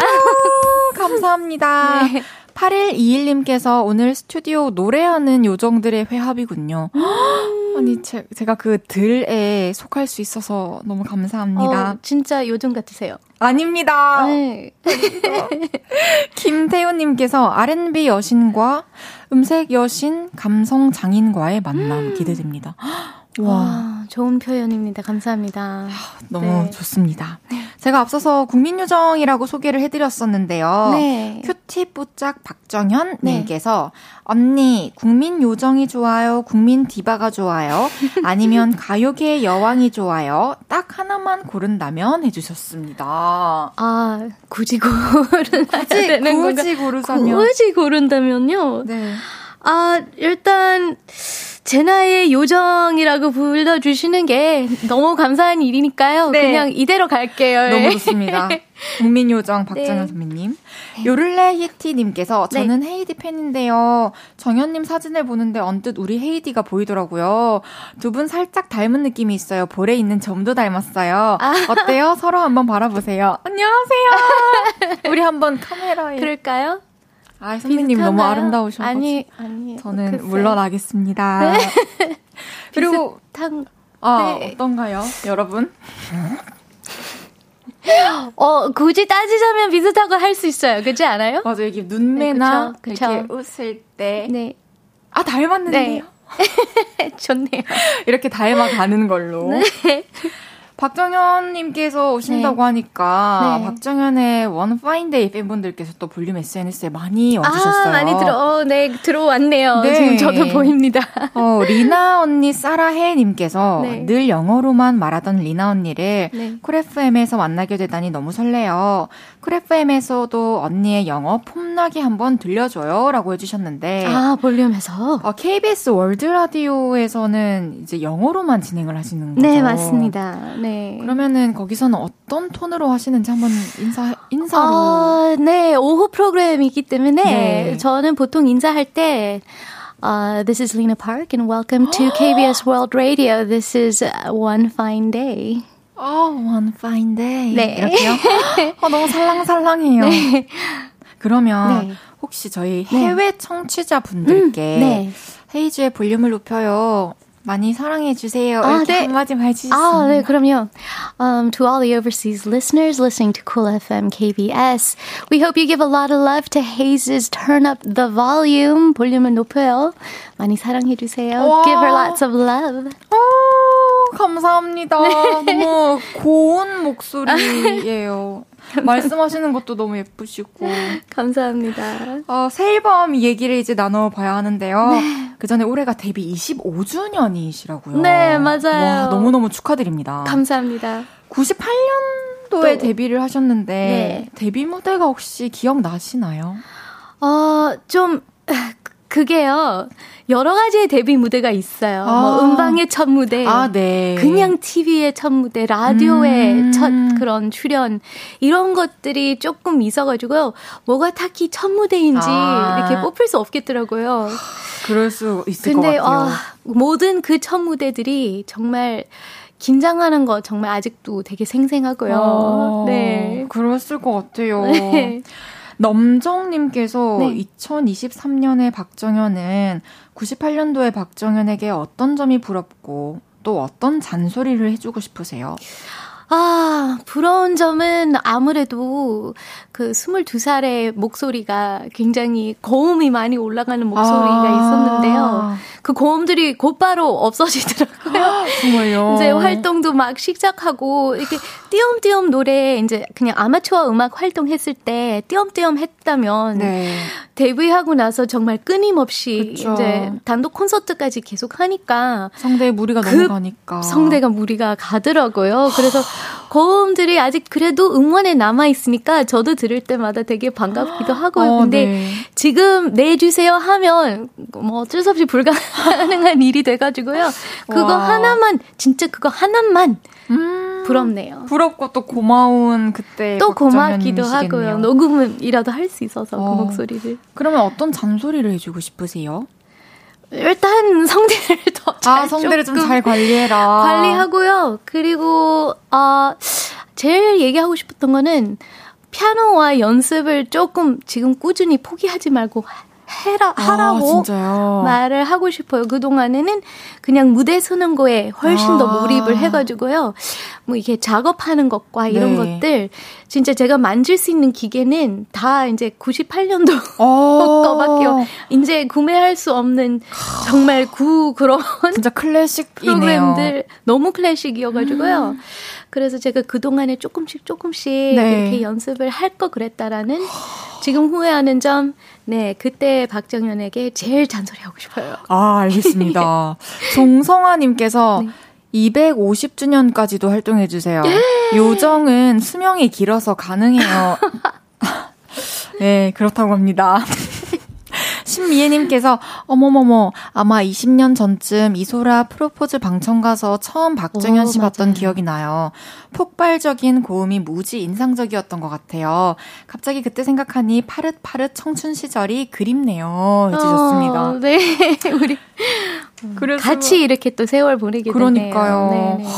S1: 감사합니다. (laughs) 네. 8121님께서 오늘 스튜디오 노래하는 요정들의 회합이군요. 아니, 제, 제가 그 들에 속할 수 있어서 너무 감사합니다.
S4: 어, 진짜 요정 같으세요.
S1: 아닙니다. 네. (laughs) 김태우님께서 R&B 여신과 음색 여신, 감성 장인과의 만남 기대됩니다. (gasps)
S4: 와, 아, 좋은 표현입니다. 감사합니다.
S1: 너무 네. 좋습니다. 제가 앞서서 국민요정이라고 소개를 해드렸었는데요. 네. 큐티 뽀짝 박정현 네. 님께서 언니 국민요정이 좋아요, 국민 디바가 좋아요, 아니면 (laughs) 가요계의 여왕이 좋아요. 딱 하나만 고른다면 해주셨습니다.
S4: 아 굳이 고르
S1: 굳이, 굳이 고르자면
S4: 굳이 고른다면요. 네. 아 일단 제 나이의 요정이라고 불러주시는 게 너무 감사한 일이니까요. 네. 그냥 이대로 갈게요.
S1: 너무 좋습니다. (laughs) 국민요정 박정현 네. 선배님. 네. 요를레 히티님께서 네. 저는 네. 헤이디 팬인데요. 정현님 사진을 보는데 언뜻 우리 헤이디가 보이더라고요. 두 분 살짝 닮은 느낌이 있어요. 볼에 있는 점도 닮았어요. 아. 어때요? 서로 한번 바라보세요. (laughs) 안녕하세요. (laughs) 우리 한번 카메라에.
S4: 그럴까요?
S1: 아, 선배님 너무 아름다우셔서.
S4: 아니, 아니.
S1: 저는 글쎄. 물러나겠습니다. 네. (laughs) 그리고
S4: 비슷한
S1: 아, 네. 어떤가요, 여러분? (laughs)
S4: 어, 굳이 따지자면 비슷하고 할 수 있어요. 그렇지 않아요?
S1: 맞아요. 이게 눈매나 네, 그쵸, 그쵸. 이렇게 웃을 때. 네. 아, 닮았는데요?
S4: 네. (laughs) 좋네요.
S1: 이렇게 닮아가는 걸로. 네. 박정현님께서 오신다고 네. 하니까 네. 박정현의 One Fine Day 팬분들께서 또 볼륨 SNS에 많이 와주셨어요.
S4: 아, 많이 들어, 어, 네, 들어왔네요. 네. 지금 저도 보입니다.
S1: 어, 리나 언니 사랑해님께서 (laughs) 네. 늘 영어로만 말하던 리나 언니를 네. 쿨FM에서 만나게 되다니 너무 설레요. 쿨FM에서도 언니의 영어 폼나게 한번 들려줘요. 라고 해주셨는데.
S4: 아, 볼륨에서?
S1: 어, KBS 월드 라디오에서는 이제 영어로만 진행을 하시는 거죠?
S4: 네, 맞습니다. 네. 네.
S1: 그러면은 거기서는 어떤 톤으로 하시는지 한번 인사 인사로.
S4: 어, 네, 오후 프로그램이기 때문에 네. 저는 보통 인사할 때 Uh, this is Lena Park, and welcome to (gasps) KBS World Radio. This is One Fine Day.
S1: Oh, One Fine Day. 네. 이렇게요? 어, 너무 살랑살랑해요. 네. 그러면 네. 혹시 저희 네. 해외 청취자분들께 음, 네. 헤이즈의 볼륨을 높여요. 많이 사랑해 주세요. 아, 이렇게 네. 한마디만 해주시면.
S4: 아, 네, 그럼요. Um, to all the overseas listeners listening to Cool FM KBS, we hope you give a lot of love to Haze's Turn Up the Volume. 볼륨을 높여요. 많이 사랑해 주세요. 와. Give her lots of love.
S1: 오, 감사합니다. 네. 너무 고운 목소리예요. 말씀하시는 것도 너무 예쁘시고.
S4: 감사합니다.
S1: 어, 새 앨범 얘기를 이제 나눠봐야 하는데요. 네. 그 전에 올해가 데뷔 25주년이시라고요.
S4: 네, 맞아요.
S1: 와, 너무너무 축하드립니다.
S4: 감사합니다.
S1: 98년도에 또. 데뷔를 하셨는데, 네. 데뷔 무대가 혹시 기억나시나요?
S4: 어, 좀, 그게요. 여러 가지의 데뷔 무대가 있어요. 뭐 아. 뭐 음방의 첫 무대, 아, 네. 그냥 TV의 첫 무대, 라디오의 음. 첫 그런 출연 이런 것들이 조금 있어가지고요. 뭐가 딱히 첫 무대인지 아. 이렇게 뽑힐 수 없겠더라고요.
S1: 그럴 수 있을 근데, 것 같아요. 아,
S4: 모든 그 첫 무대들이 정말 긴장하는 거 정말 아직도 되게 생생하고요. 어,
S1: 네. 그랬을 것 같아요. (laughs) 네. 넘정님께서 네. 2023년의 박정현은 98년도에 박정현에게 어떤 점이 부럽고 또 어떤 잔소리를 해주고 싶으세요?
S4: 아, 부러운 점은 아무래도 그 22살의 목소리가 굉장히 고음이 많이 올라가는 목소리가 아~ 있었는데요. 그 고음들이 곧바로 없어지더라고요. 아,
S1: 정말요? (laughs)
S4: 이제 활동도 막 시작하고 이렇게 띄엄띄엄 노래 이제 그냥 아마추어 음악 활동했을 때 띄엄띄엄 했다면 네. 데뷔하고 나서 정말 끊임없이 그쵸. 이제 단독 콘서트까지 계속 하니까
S1: 성대에 무리가 그 너무 가니까
S4: 성대가 무리가 가더라고요. 그래서 고음들이 아직 그래도 응원에 남아 있으니까 저도 들을 때마다 되게 반갑기도 (gasps) 하고요. 어, 근데 네. 지금 내주세요 하면 뭐 어쩔 수 없이 불가능한 (laughs) 일이 돼가지고요. 그거 와. 하나만 진짜 그거 하나만 음, 부럽네요.
S1: 부럽고 또 고마운 그때
S4: 또 고맙기도 하고요. 녹음이라도 할 수 있어서 그 어. 그 목소리를.
S1: 그러면 어떤 잔소리를 해주고 싶으세요?
S4: 일단 성대를 더잘
S1: 아, 성대를 좀 잘 관리해라.
S4: 관리하고요. 그리고 아 어, 제일 얘기하고 싶었던 거는 피아노와 연습을 조금 지금 꾸준히 포기하지 말고 해라 아, 하라고 아, 말을 하고 싶어요. 그 동안에는 그냥 무대 서는 거에 훨씬 아. 더 몰입을 해가지고요. 뭐 이게 작업하는 것과 이런 네. 것들 진짜 제가 만질 수 있는 기계는 다 이제 98년도 어. (laughs) 거밖에요. 이제 구매할 수 없는 정말 구 그런
S1: 진짜 클래식
S4: 프로그램들 너무 클래식이어가지고요. 음. 그래서 제가 그 동안에 조금씩 조금씩 네. 이렇게 연습을 할 거 그랬다라는 지금 후회하는 점, 네, 그때 박정현에게 제일 잔소리하고 싶어요.
S1: 아, 알겠습니다. (laughs) 종성아님께서 네. 250주년까지도 활동해주세요. 예! 요정은 수명이 길어서 가능해요. (laughs) 네, 그렇다고 합니다. 신미애님께서 어머머머 아마 20년 전쯤 이소라 프로포즈 방청 가서 처음 박정현 씨 오, 봤던 기억이 나요. 폭발적인 고음이 무지 인상적이었던 것 같아요. 갑자기 그때 생각하니 파릇파릇 청춘 시절이 그립네요. 해주셨습니다. 어,
S4: 네, (laughs) 우리 그래서 같이 이렇게 또 세월 보내게
S1: 그러니까요. 되네요. 네네.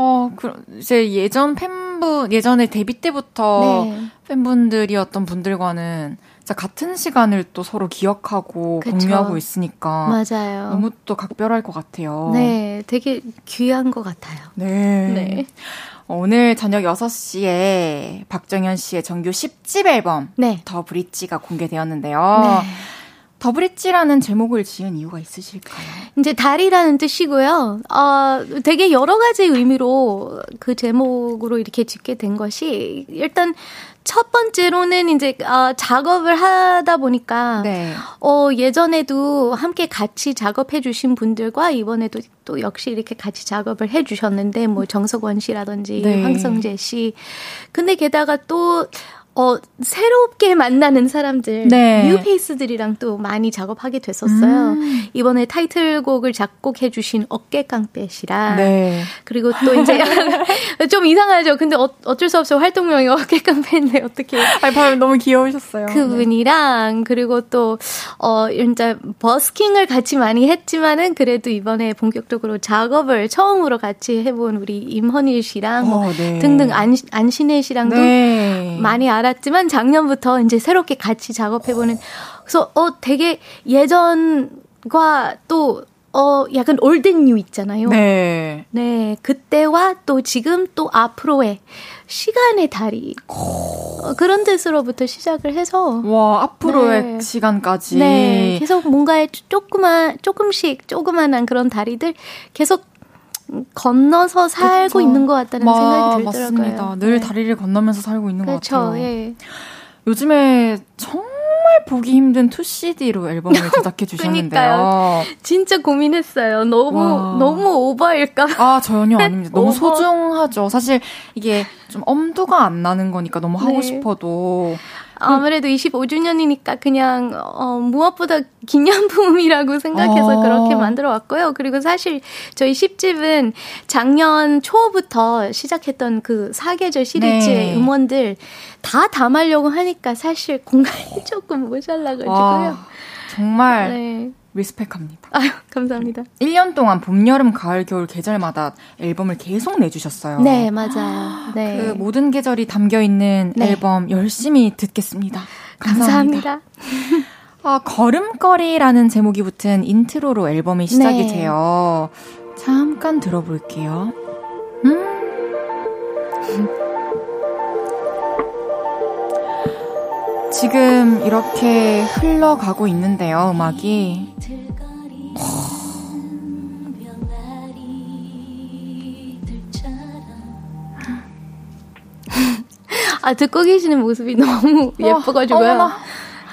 S1: 어, 그, 이제 예전 팬 분, 예전에 데뷔 때부터 네. 팬분들이었던 분들과는 진짜 같은 시간을 또 서로 기억하고 그쵸. 공유하고 있으니까
S4: 맞아요.
S1: 너무 또 각별할 것 같아요.
S4: 네, 되게 귀한 것 같아요.
S1: 네. 네. 오늘 저녁 6시에 박정현 씨의 정규 10집 앨범 네. 더 브릿지가 공개되었는데요. 네. 더 브릿지라는 제목을 지은 이유가 있으실까요?
S4: 이제 달이라는 뜻이고요. 어, 되게 여러 가지 의미로 그 제목으로 이렇게 짓게 된 것이 일단 첫 번째로는 이제 어, 작업을 하다 보니까 네. 어, 예전에도 함께 같이 작업해 주신 분들과 이번에도 또 역시 이렇게 같이 작업을 해 주셨는데 뭐 정석원 씨라든지 네. 황성재 씨. 근데 게다가 또 어, 새롭게 만나는 사람들, 네. 뉴페이스들이랑 또 많이 작업하게 됐었어요. 음. 이번에 타이틀곡을 작곡해주신 어깨깡패 씨랑, 네. 그리고 또 이제, (laughs) 좀 이상하죠. 근데 어, 어쩔 수 없이 활동명이 어깨깡패인데 어떻게.
S1: 아니, 방금 너무 귀여우셨어요.
S4: 그분이랑, 네. 그리고 또, 어, 이제 버스킹을 같이 많이 했지만은 그래도 이번에 본격적으로 작업을 처음으로 같이 해본 우리 임헌일 씨랑, 뭐 어, 뭐 등등 안, 안신혜 씨랑도 네. 많이 알아 알았지만 작년부터 이제 새롭게 같이 작업해보는 그래서 어 되게 예전과 또 어, 약간 old and new 있잖아요. 네. 네. 그때와 또 지금 또 앞으로의 시간의 다리. 어, 그런 뜻으로부터 시작을 해서.
S1: 와, 앞으로의 네. 시간까지.
S4: 네. 계속 뭔가에 조그만, 조금씩, 조그만한 그런 다리들 계속 건너서 살고 그쵸. 있는 것 같다는 마, 생각이 들더라고요.
S1: 맞습니다. 늘 네. 다리를 건너면서 살고 있는 그쵸, 것 같아요.
S4: 예.
S1: 요즘에 정말 보기 힘든 2CD로 앨범을 (laughs) 제작해 주셨는데요.
S4: 진짜 고민했어요. 너무 와. 너무 오버일까?
S1: 아 전혀 (laughs) 아닙니다. 너무 소중하죠. 사실 이게 좀 엄두가 안 나는 거니까 너무 하고 네. 싶어도
S4: 아무래도 25주년이니까 그냥 어, 무엇보다 기념품이라고 생각해서 어. 그렇게 만들어 왔고요. 그리고 사실 저희 10집은 작년 초부터 시작했던 그 사계절 시리즈의 네. 음원들 다 담으려고 하니까 사실 공간이 (laughs) 조금 모자라가지고요. 와,
S1: 정말 네. 리스펙합니다.
S4: 아유, 감사합니다.
S1: 1년 동안 봄, 여름, 가을, 겨울 계절마다 앨범을 계속 내주셨어요.
S4: 네, 맞아요. 네.
S1: 그 모든 계절이 담겨 있는 네. 앨범 열심히 듣겠습니다. 감사합니다. 감사합니다. 아, 걸음걸이라는 제목이 붙은 intro로 앨범이 시작이 네. 돼요. 잠깐 들어볼게요. 음. 지금 이렇게 흘러가고 있는데요, 음악이.
S4: 아, 듣고 계시는 모습이 너무 예뻐가지고요.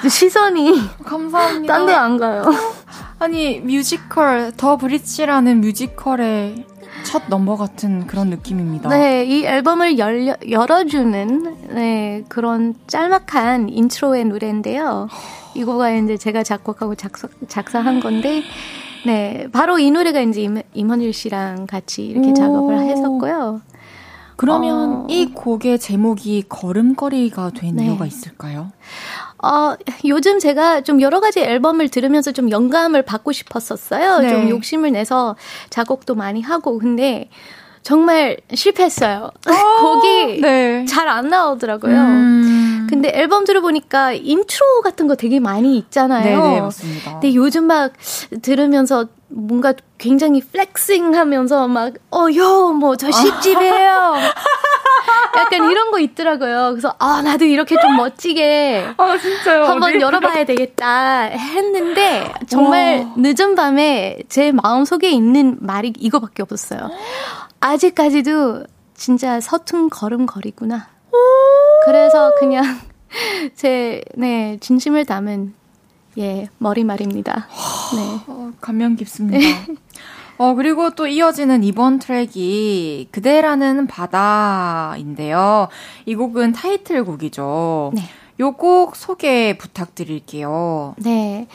S4: 어, 시선이.
S1: 감사합니다.
S4: 딴 데 안 가요.
S1: 아니, 뮤지컬, The Bridge라는 뮤지컬의 첫 넘버 같은 그런 느낌입니다.
S4: 네, 이 앨범을 열려, 열어주는 네, 그런 짤막한 intro의 노래인데요. 이 곡가 이제 제가 작곡하고 작사, 작사한 건데, 네, 바로 이 노래가 이제 임, 임헌일 씨랑 같이 이렇게 작업을 했었고요.
S1: 그러면 어... 이 곡의 제목이 걸음걸이가 된 네. 이유가 있을까요?
S4: 어, 요즘 제가 좀 여러 가지 앨범을 들으면서 좀 영감을 받고 싶었었어요. 네. 좀 욕심을 내서 작곡도 많이 하고. 근데 정말 실패했어요. 어, (laughs) 곡이 네. 잘안 나오더라고요. 음. 근데 앨범 들어보니까 인트로 같은 거 되게 많이 있잖아요.
S1: 네네, 네, 맞습니다.
S4: 근데 요즘 막 들으면서 뭔가 굉장히 flexing 하면서 막, 어, 요, 뭐, 저 십집이에요. (laughs) 약간 이런 거 있더라고요. 그래서, 아, 나도 이렇게 좀 멋지게. (laughs)
S1: 아, 진짜요?
S4: 한번? 열어봐야 되겠다 했는데, 정말 오. 늦은 밤에 제 마음 속에 있는 말이 이거밖에 없었어요. 아직까지도 진짜 서툰 걸음걸이구나. 그래서 그냥 (laughs) 제, 네, 진심을 담은 예, 머리말입니다. 네.
S1: 어, 감명 깊습니다. (laughs) 어, 그리고 또 이어지는 이번 트랙이 그대라는 바다인데요. 이 곡은 타이틀곡이죠. 네. 요곡 소개 부탁드릴게요.
S4: 네.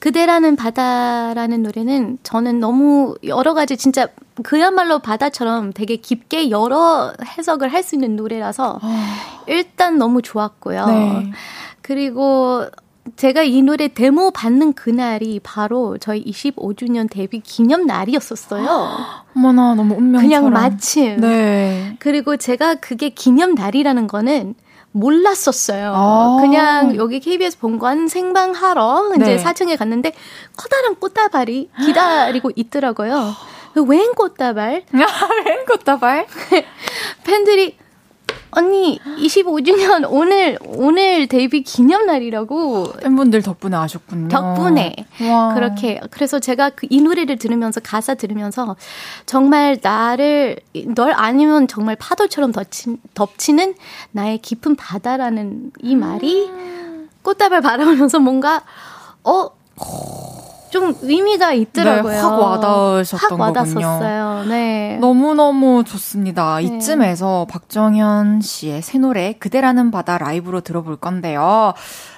S4: 그대라는 바다라는 노래는 저는 너무 여러 가지 진짜 그야말로 바다처럼 되게 깊게 여러 해석을 할 수 있는 노래라서 아. 일단 너무 좋았고요. 네. 그리고 제가 이 노래 데모 받는 그날이 바로 저희 25주년 데뷔 기념 날이었었어요.
S1: 어머나, 너무 운명처럼.
S4: 그냥 마침. 네. 그리고 제가 그게 기념 날이라는 거는 몰랐었어요. 아~ 그냥 여기 KBS 본관 생방하러 이제 네. 4층에 갔는데 커다란 꽃다발이 기다리고 있더라고요. (gasps) 웬 꽃다발? (laughs)
S1: 웬 꽃다발? (laughs)
S4: 팬들이 언니 25주년 오늘 오늘 데뷔 기념날이라고
S1: 팬분들 덕분에 아셨군요.
S4: 덕분에 와. 그렇게 그래서 제가 그 이 노래를 들으면서 가사 들으면서 정말 나를 널 아니면 정말 파도처럼 덮친, 덮치는 나의 깊은 바다라는 이 말이 음. 꽃다발 바라보면서 뭔가 어 좀 의미가 있더라고요. 네,
S1: 확 와닿으셨던
S4: 확 거군요. 네.
S1: 너무너무 좋습니다. 네. 이쯤에서 박정현 씨의 새 노래 그대라는 바다 라이브로 들어볼 건데요.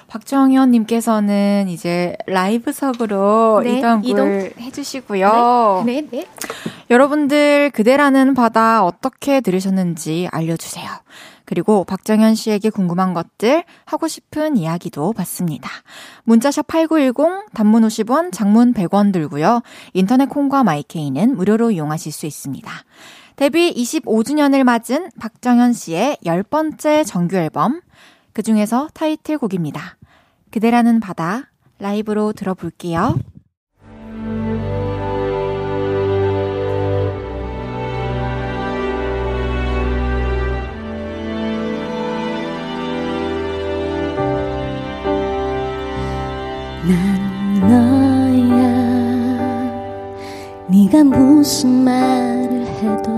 S1: 박정현 님께서는 이제 라이브석으로 네, 이동을 이동. 해주시고요. 네, 네, 네. 여러분들 그대라는 바다 어떻게 들으셨는지 알려주세요. 그리고 박정현 씨에게 궁금한 것들, 하고 싶은 이야기도 받습니다. 문자샵 8910, 단문 50원, 장문 100원 들고요. 인터넷 콩과 마이케이는 무료로 이용하실 수 있습니다. 데뷔 25주년을 맞은 박정현 씨의 10번째 정규 앨범, 그 중에서 타이틀곡입니다. 그대라는 바다, 라이브로 들어볼게요.
S5: 네가 무슨 말을 해도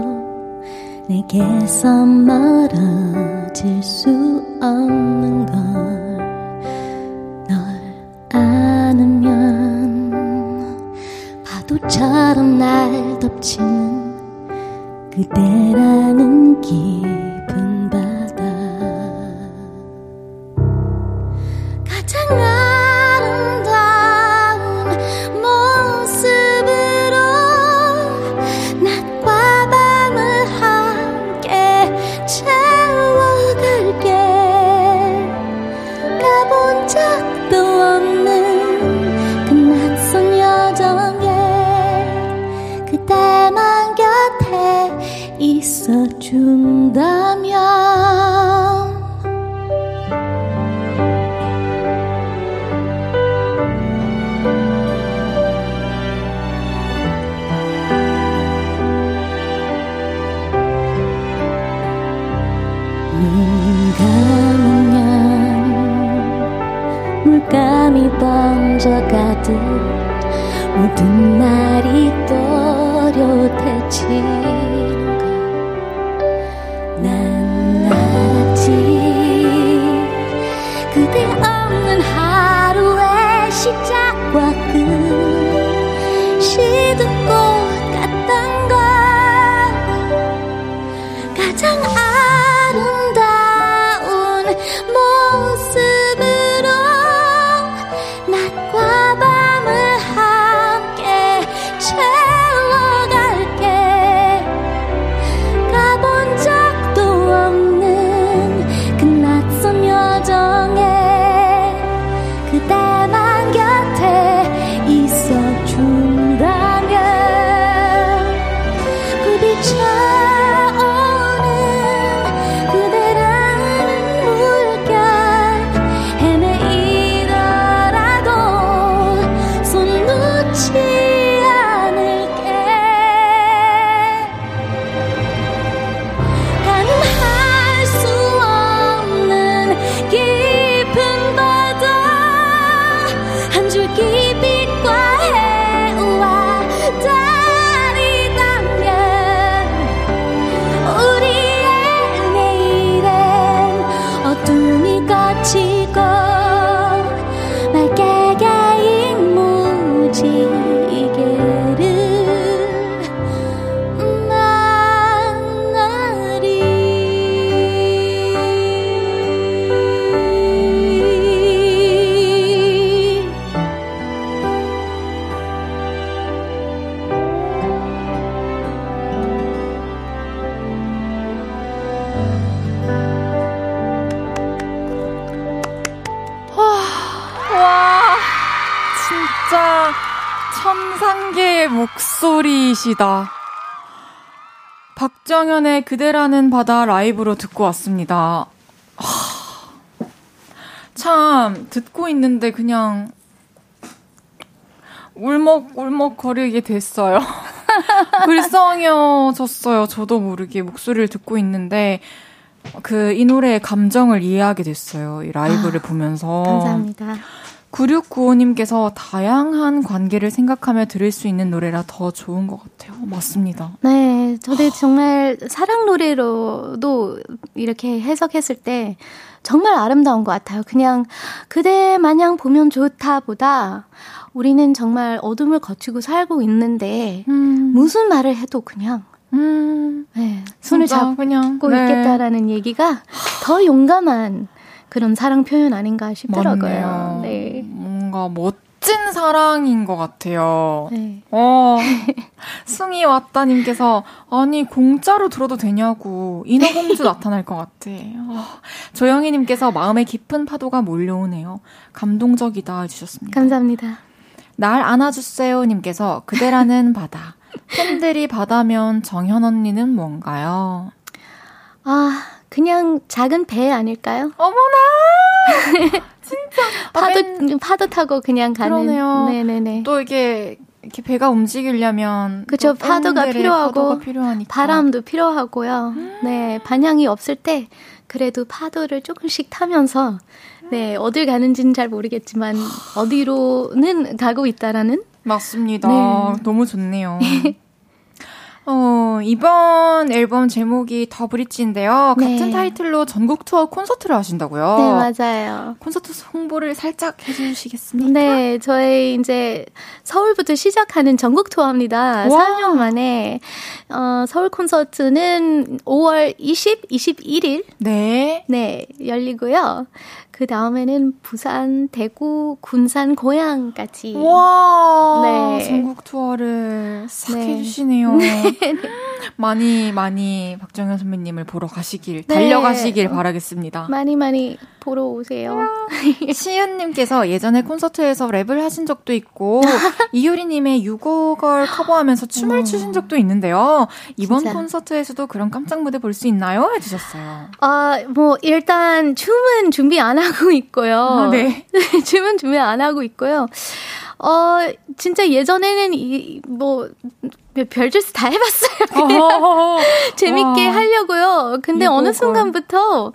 S5: 내게서 멀어질 수 없는 걸 널 안으면 파도처럼 날 덮치는 그대라는 기분 바다 그대 곁에 있어준다면 물감이 번져가듯 모든 날이 또렷해지 시
S1: 목소리이시다. 박정현의 그대라는 바다 라이브로 듣고 왔습니다. 참, 듣고 있는데 그냥 울먹울먹 거리게 됐어요. (laughs) 불쌍해졌어요. 저도 모르게 목소리를 듣고 있는데 그 이 노래의 감정을 이해하게 됐어요. 이 라이브를 아, 보면서.
S4: 감사합니다.
S1: 9695님께서 다양한 관계를 생각하며 들을 수 있는 노래라 더 좋은 것 같아요. 맞습니다.
S4: 네, 저도 정말 사랑 노래로도 이렇게 해석했을 때 정말 아름다운 것 같아요. 그냥 그대 마냥 보면 좋다 보다 우리는 정말 어둠을 거치고 살고 있는데 음. 무슨 말을 해도 그냥 음. 네, 손을 잡고 그냥, 네. 있겠다라는 얘기가 더 용감한 그런 사랑 표현 아닌가 싶더라고요. 맞네요. 네.
S1: 뭔가 멋진 사랑인 것 같아요. 네. 어, (laughs) 승희 왔다님께서 아니 공짜로 들어도 되냐고 인어공주 나타날 것 같아. 어, 조영희님께서 마음에 깊은 파도가 몰려오네요. 감동적이다 해주셨습니다.
S4: 감사합니다.
S1: 날 안아주세요님께서 그대라는 (laughs) 바다. 팬들이 바다면 정현 언니는 뭔가요?
S4: 아 그냥 작은 배 아닐까요?
S1: 어머나! (laughs) 진짜.
S4: 파도, 아, 파도 타고 그냥 가는.
S1: 그러네요. 네네네. 또 이게, 이렇게 배가 움직이려면.
S4: 그쵸, 파도가 필요하고. 바람도 필요하고요. 음. 네, 반향이 없을 때, 그래도 파도를 조금씩 타면서, 네, 어딜 가는지는 잘 모르겠지만, (gasps) 어디로는 가고 있다라는?
S1: 맞습니다. 네. 너무 좋네요. (laughs) 어, 이번 앨범 제목이 더 브릿지인데요. 네. 같은 타이틀로 전국 투어 콘서트를 하신다고요?
S4: 네, 맞아요.
S1: 콘서트 홍보를 살짝 해주시겠습니까?
S4: 네, 저희 이제 서울부터 시작하는 전국 투어입니다. 와. 4년 만에 어, 서울 콘서트는 5월 20, 21일
S1: 네.
S4: 네, 열리고요. 그 다음에는 부산, 대구, 군산, 고향까지.
S1: 와. 네. 전국 투어를 싹 네. 해주시네요. (laughs) 많이 많이 박정현 선배님을 보러 가시길
S4: 네.
S1: 달려가시길 바라겠습니다.
S4: 많이 많이 보러 오세요. (laughs)
S1: 시은님께서 예전에 콘서트에서 랩을 하신 적도 있고 (laughs) 이효리님의 유곡을 커버하면서 춤을 추신 적도 있는데요. 이번
S4: 진짜.
S1: 콘서트에서도 그런 깜짝 무대 볼 수 있나요? 해주셨어요.
S4: 아, 뭐, 일단, 춤은 준비 안 하고 있고요.
S1: 아, 네. (laughs)
S4: 춤은 준비 안 하고 있고요. 어, 진짜 예전에는 이, 뭐, 별짓 다 해봤어요. (laughs) 재밌게
S1: 와.
S4: 하려고요. 근데 어느. 순간부터,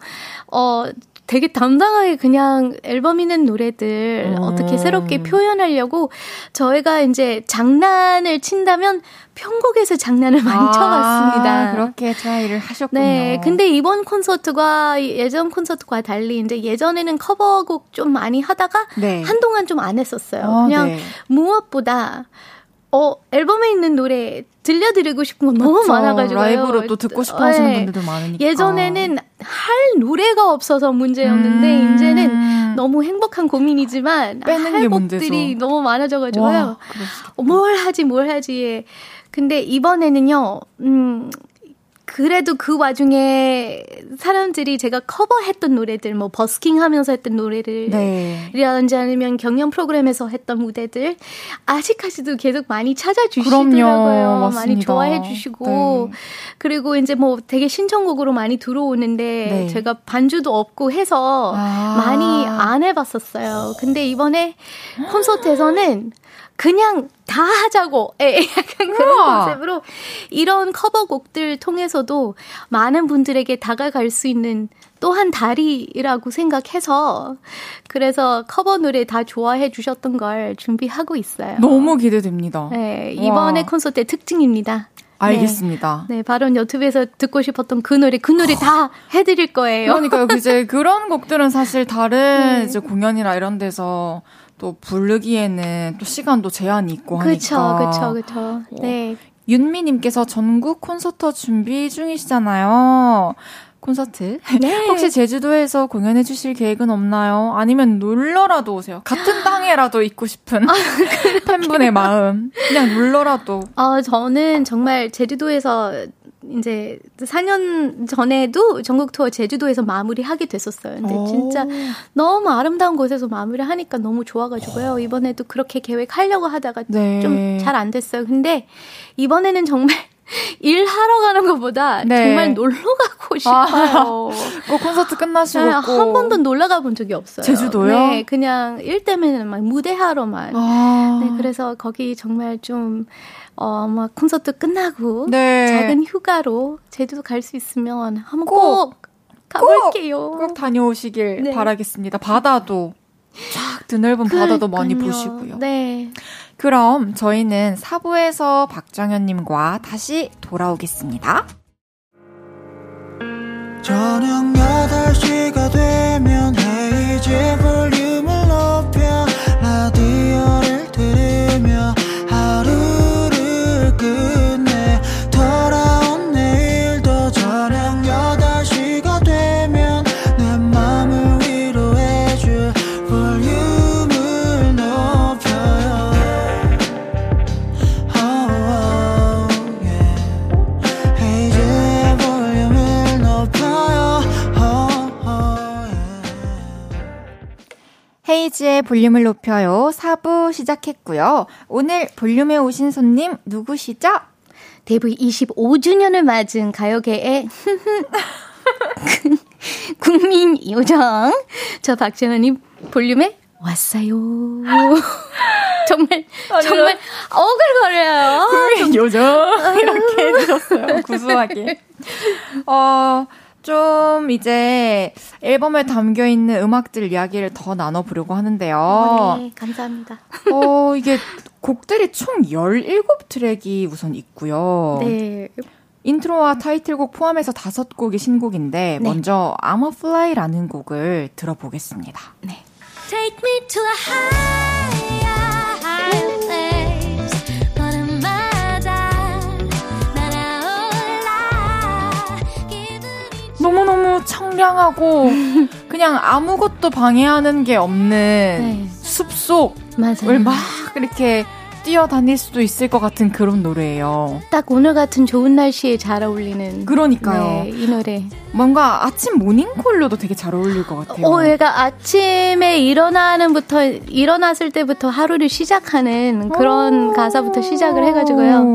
S4: 어, 되게 당당하게 그냥 앨범 있는 노래들
S1: 음.
S4: 어떻게 새롭게 표현하려고 저희가 이제 장난을 친다면 편곡에서 장난을 많이 쳐봤습니다.
S1: 아, 그렇게 try를 하셨군요.
S4: 네, 근데 이번 콘서트과 예전 콘서트과 달리 이제 예전에는 커버곡 좀 많이 하다가
S1: 네.
S4: 한동안 좀 안 했었어요.
S1: 아,
S4: 그냥
S1: 네.
S4: 무엇보다 어 앨범에 있는 노래 들려드리고 싶은 건 너무
S1: 그쵸.
S4: 많아가지고요.
S1: 라이브로 또 듣고 싶어 하시는
S4: 네.
S1: 분들도 많으니까.
S4: 예전에는 할 노래가 없어서 문제였는데
S1: 음.
S4: 이제는 너무 행복한 고민이지만
S1: 빼는 할게
S4: 곡들이
S1: 문제죠.
S4: 너무 많아져가지고요.
S1: 와.
S4: 어, 뭘 하지 뭘 하지. 근데 이번에는요. 음 그래도 그 와중에 사람들이 제가 커버했던 노래들 뭐 버스킹 하면서 했던 노래를
S1: 네.
S4: 이라든지 아니면 경연 프로그램에서 했던 무대들 아직까지도 계속 많이. 찾아주시더라고요. 많이. 좋아해 주시고
S1: 네.
S4: 그리고 이제 뭐 되게 신청곡으로 많이 들어오는데
S1: 네.
S4: 제가 반주도 없고 해서
S1: 아.
S4: 많이 안 해봤었어요. 근데 이번에 콘서트에서는 그냥 다 하자고 (laughs) 예, 약간 그런
S1: 우와.
S4: 컨셉으로 이런 커버곡들 통해서도 많은 분들에게 다가갈 수 있는 또한 다리라고 생각해서 그래서 커버 노래 다 좋아해 주셨던 걸 준비하고 있어요.
S1: 너무 기대됩니다.
S4: 네, 이번에
S1: 와.
S4: 콘서트의 특징입니다.
S1: 알겠습니다.
S4: 네, 바로 유튜브에서 듣고 싶었던 그 노래, 그 노래 다 해드릴 거예요.
S1: 그러니까요. 이제 그런 곡들은 사실 다른 (laughs)
S4: 네.
S1: 이제 공연이나 이런 데서 또 부르기에는 또 시간도 제한이 있고 하니까.
S4: 그쵸, 그쵸. 네.
S1: 윤미님께서 전국 콘서트 준비 중이시잖아요. 콘서트.
S4: 네. (laughs)
S1: 혹시 제주도에서 공연해 주실 계획은 없나요? 아니면 놀러라도 오세요. 같은 땅에라도 있고 싶은
S4: 아, (laughs)
S1: 팬분의 마음. 그냥 놀러라도.
S4: 어, 저는 정말 제주도에서 이제 4년 전에도 전국 투어 제주도에서 마무리하게 됐었어요. 근데
S1: 오.
S4: 진짜 너무 아름다운 곳에서 마무리하니까 너무 좋아가지고요. 이번에도 그렇게 계획하려고 하다가
S1: 네.
S4: 좀잘 안 됐어요. 근데 이번에는 정말 (laughs) 일하러 가는 것보다
S1: 네.
S4: 정말 놀러 가고 싶어요.
S1: 꼭 (laughs) 콘서트 끝나시고
S4: 네,
S1: 꼭.
S4: 한 번도 놀러 가본 적이 없어요.
S1: 제주도요?
S4: 네, 그냥 일 때문에 막 무대하러만.
S1: 아.
S4: 네, 그래서 거기 정말 좀, 어, 막 콘서트 끝나고
S1: 네.
S4: 작은 휴가로 제주도 갈 수 있으면 한번
S1: 꼭,
S4: 꼭, 가볼게요.
S1: 꼭 다녀오시길
S4: 네.
S1: 바라겠습니다. 바다도 쫙 드넓은 바다도 많이. 보시고요.
S4: 네.
S1: 그럼 저희는 4부에서 박정현님과 다시 돌아오겠습니다.
S6: 저녁 8시가 되면 헤이즈 볼륨을 높여
S1: 헤이지의 볼륨을 높여요. 4부 시작했고요. 오늘 볼륨에 오신 손님 누구시죠?
S4: 데뷔 25주년을 맞은 가요계의 (laughs) 국민 요정. 저 박정현님 볼륨에 왔어요. (laughs) 정말, 정말 어글거려요.
S1: 국민 요정 (laughs) 이렇게 해주셨어요. 구수하게. 어, 좀 이제 앨범에 담겨 있는 음악들 이야기를 더 나눠보려고 하는데요.
S4: 네, 감사합니다.
S1: 어, 이게 곡들이 총 17트랙이 우선 있고요.
S4: 네.
S1: 인트로와 타이틀곡 포함해서 다섯 곡이 신곡인데
S4: 네.
S1: 먼저 I'm a Fly라는 곡을 들어보겠습니다.
S5: Take me to a higher,
S1: 청량하고 (laughs) 그냥 아무것도 방해하는 게 없는
S4: 네.
S1: 숲속을
S4: 맞아요.
S1: 막 이렇게 뛰어다닐 수도 있을 것 같은 그런 노래예요.
S4: 딱 오늘 같은 좋은 날씨에 잘 어울리는.
S1: 그러니까요.
S4: 네, 이 노래.
S1: 뭔가 아침 모닝콜로도 되게 잘 어울릴 것 같아요.
S4: 어, 얘가 아침에 일어나는부터, 일어났을 때부터 하루를 시작하는 그런 가사부터 시작을 해가지고요.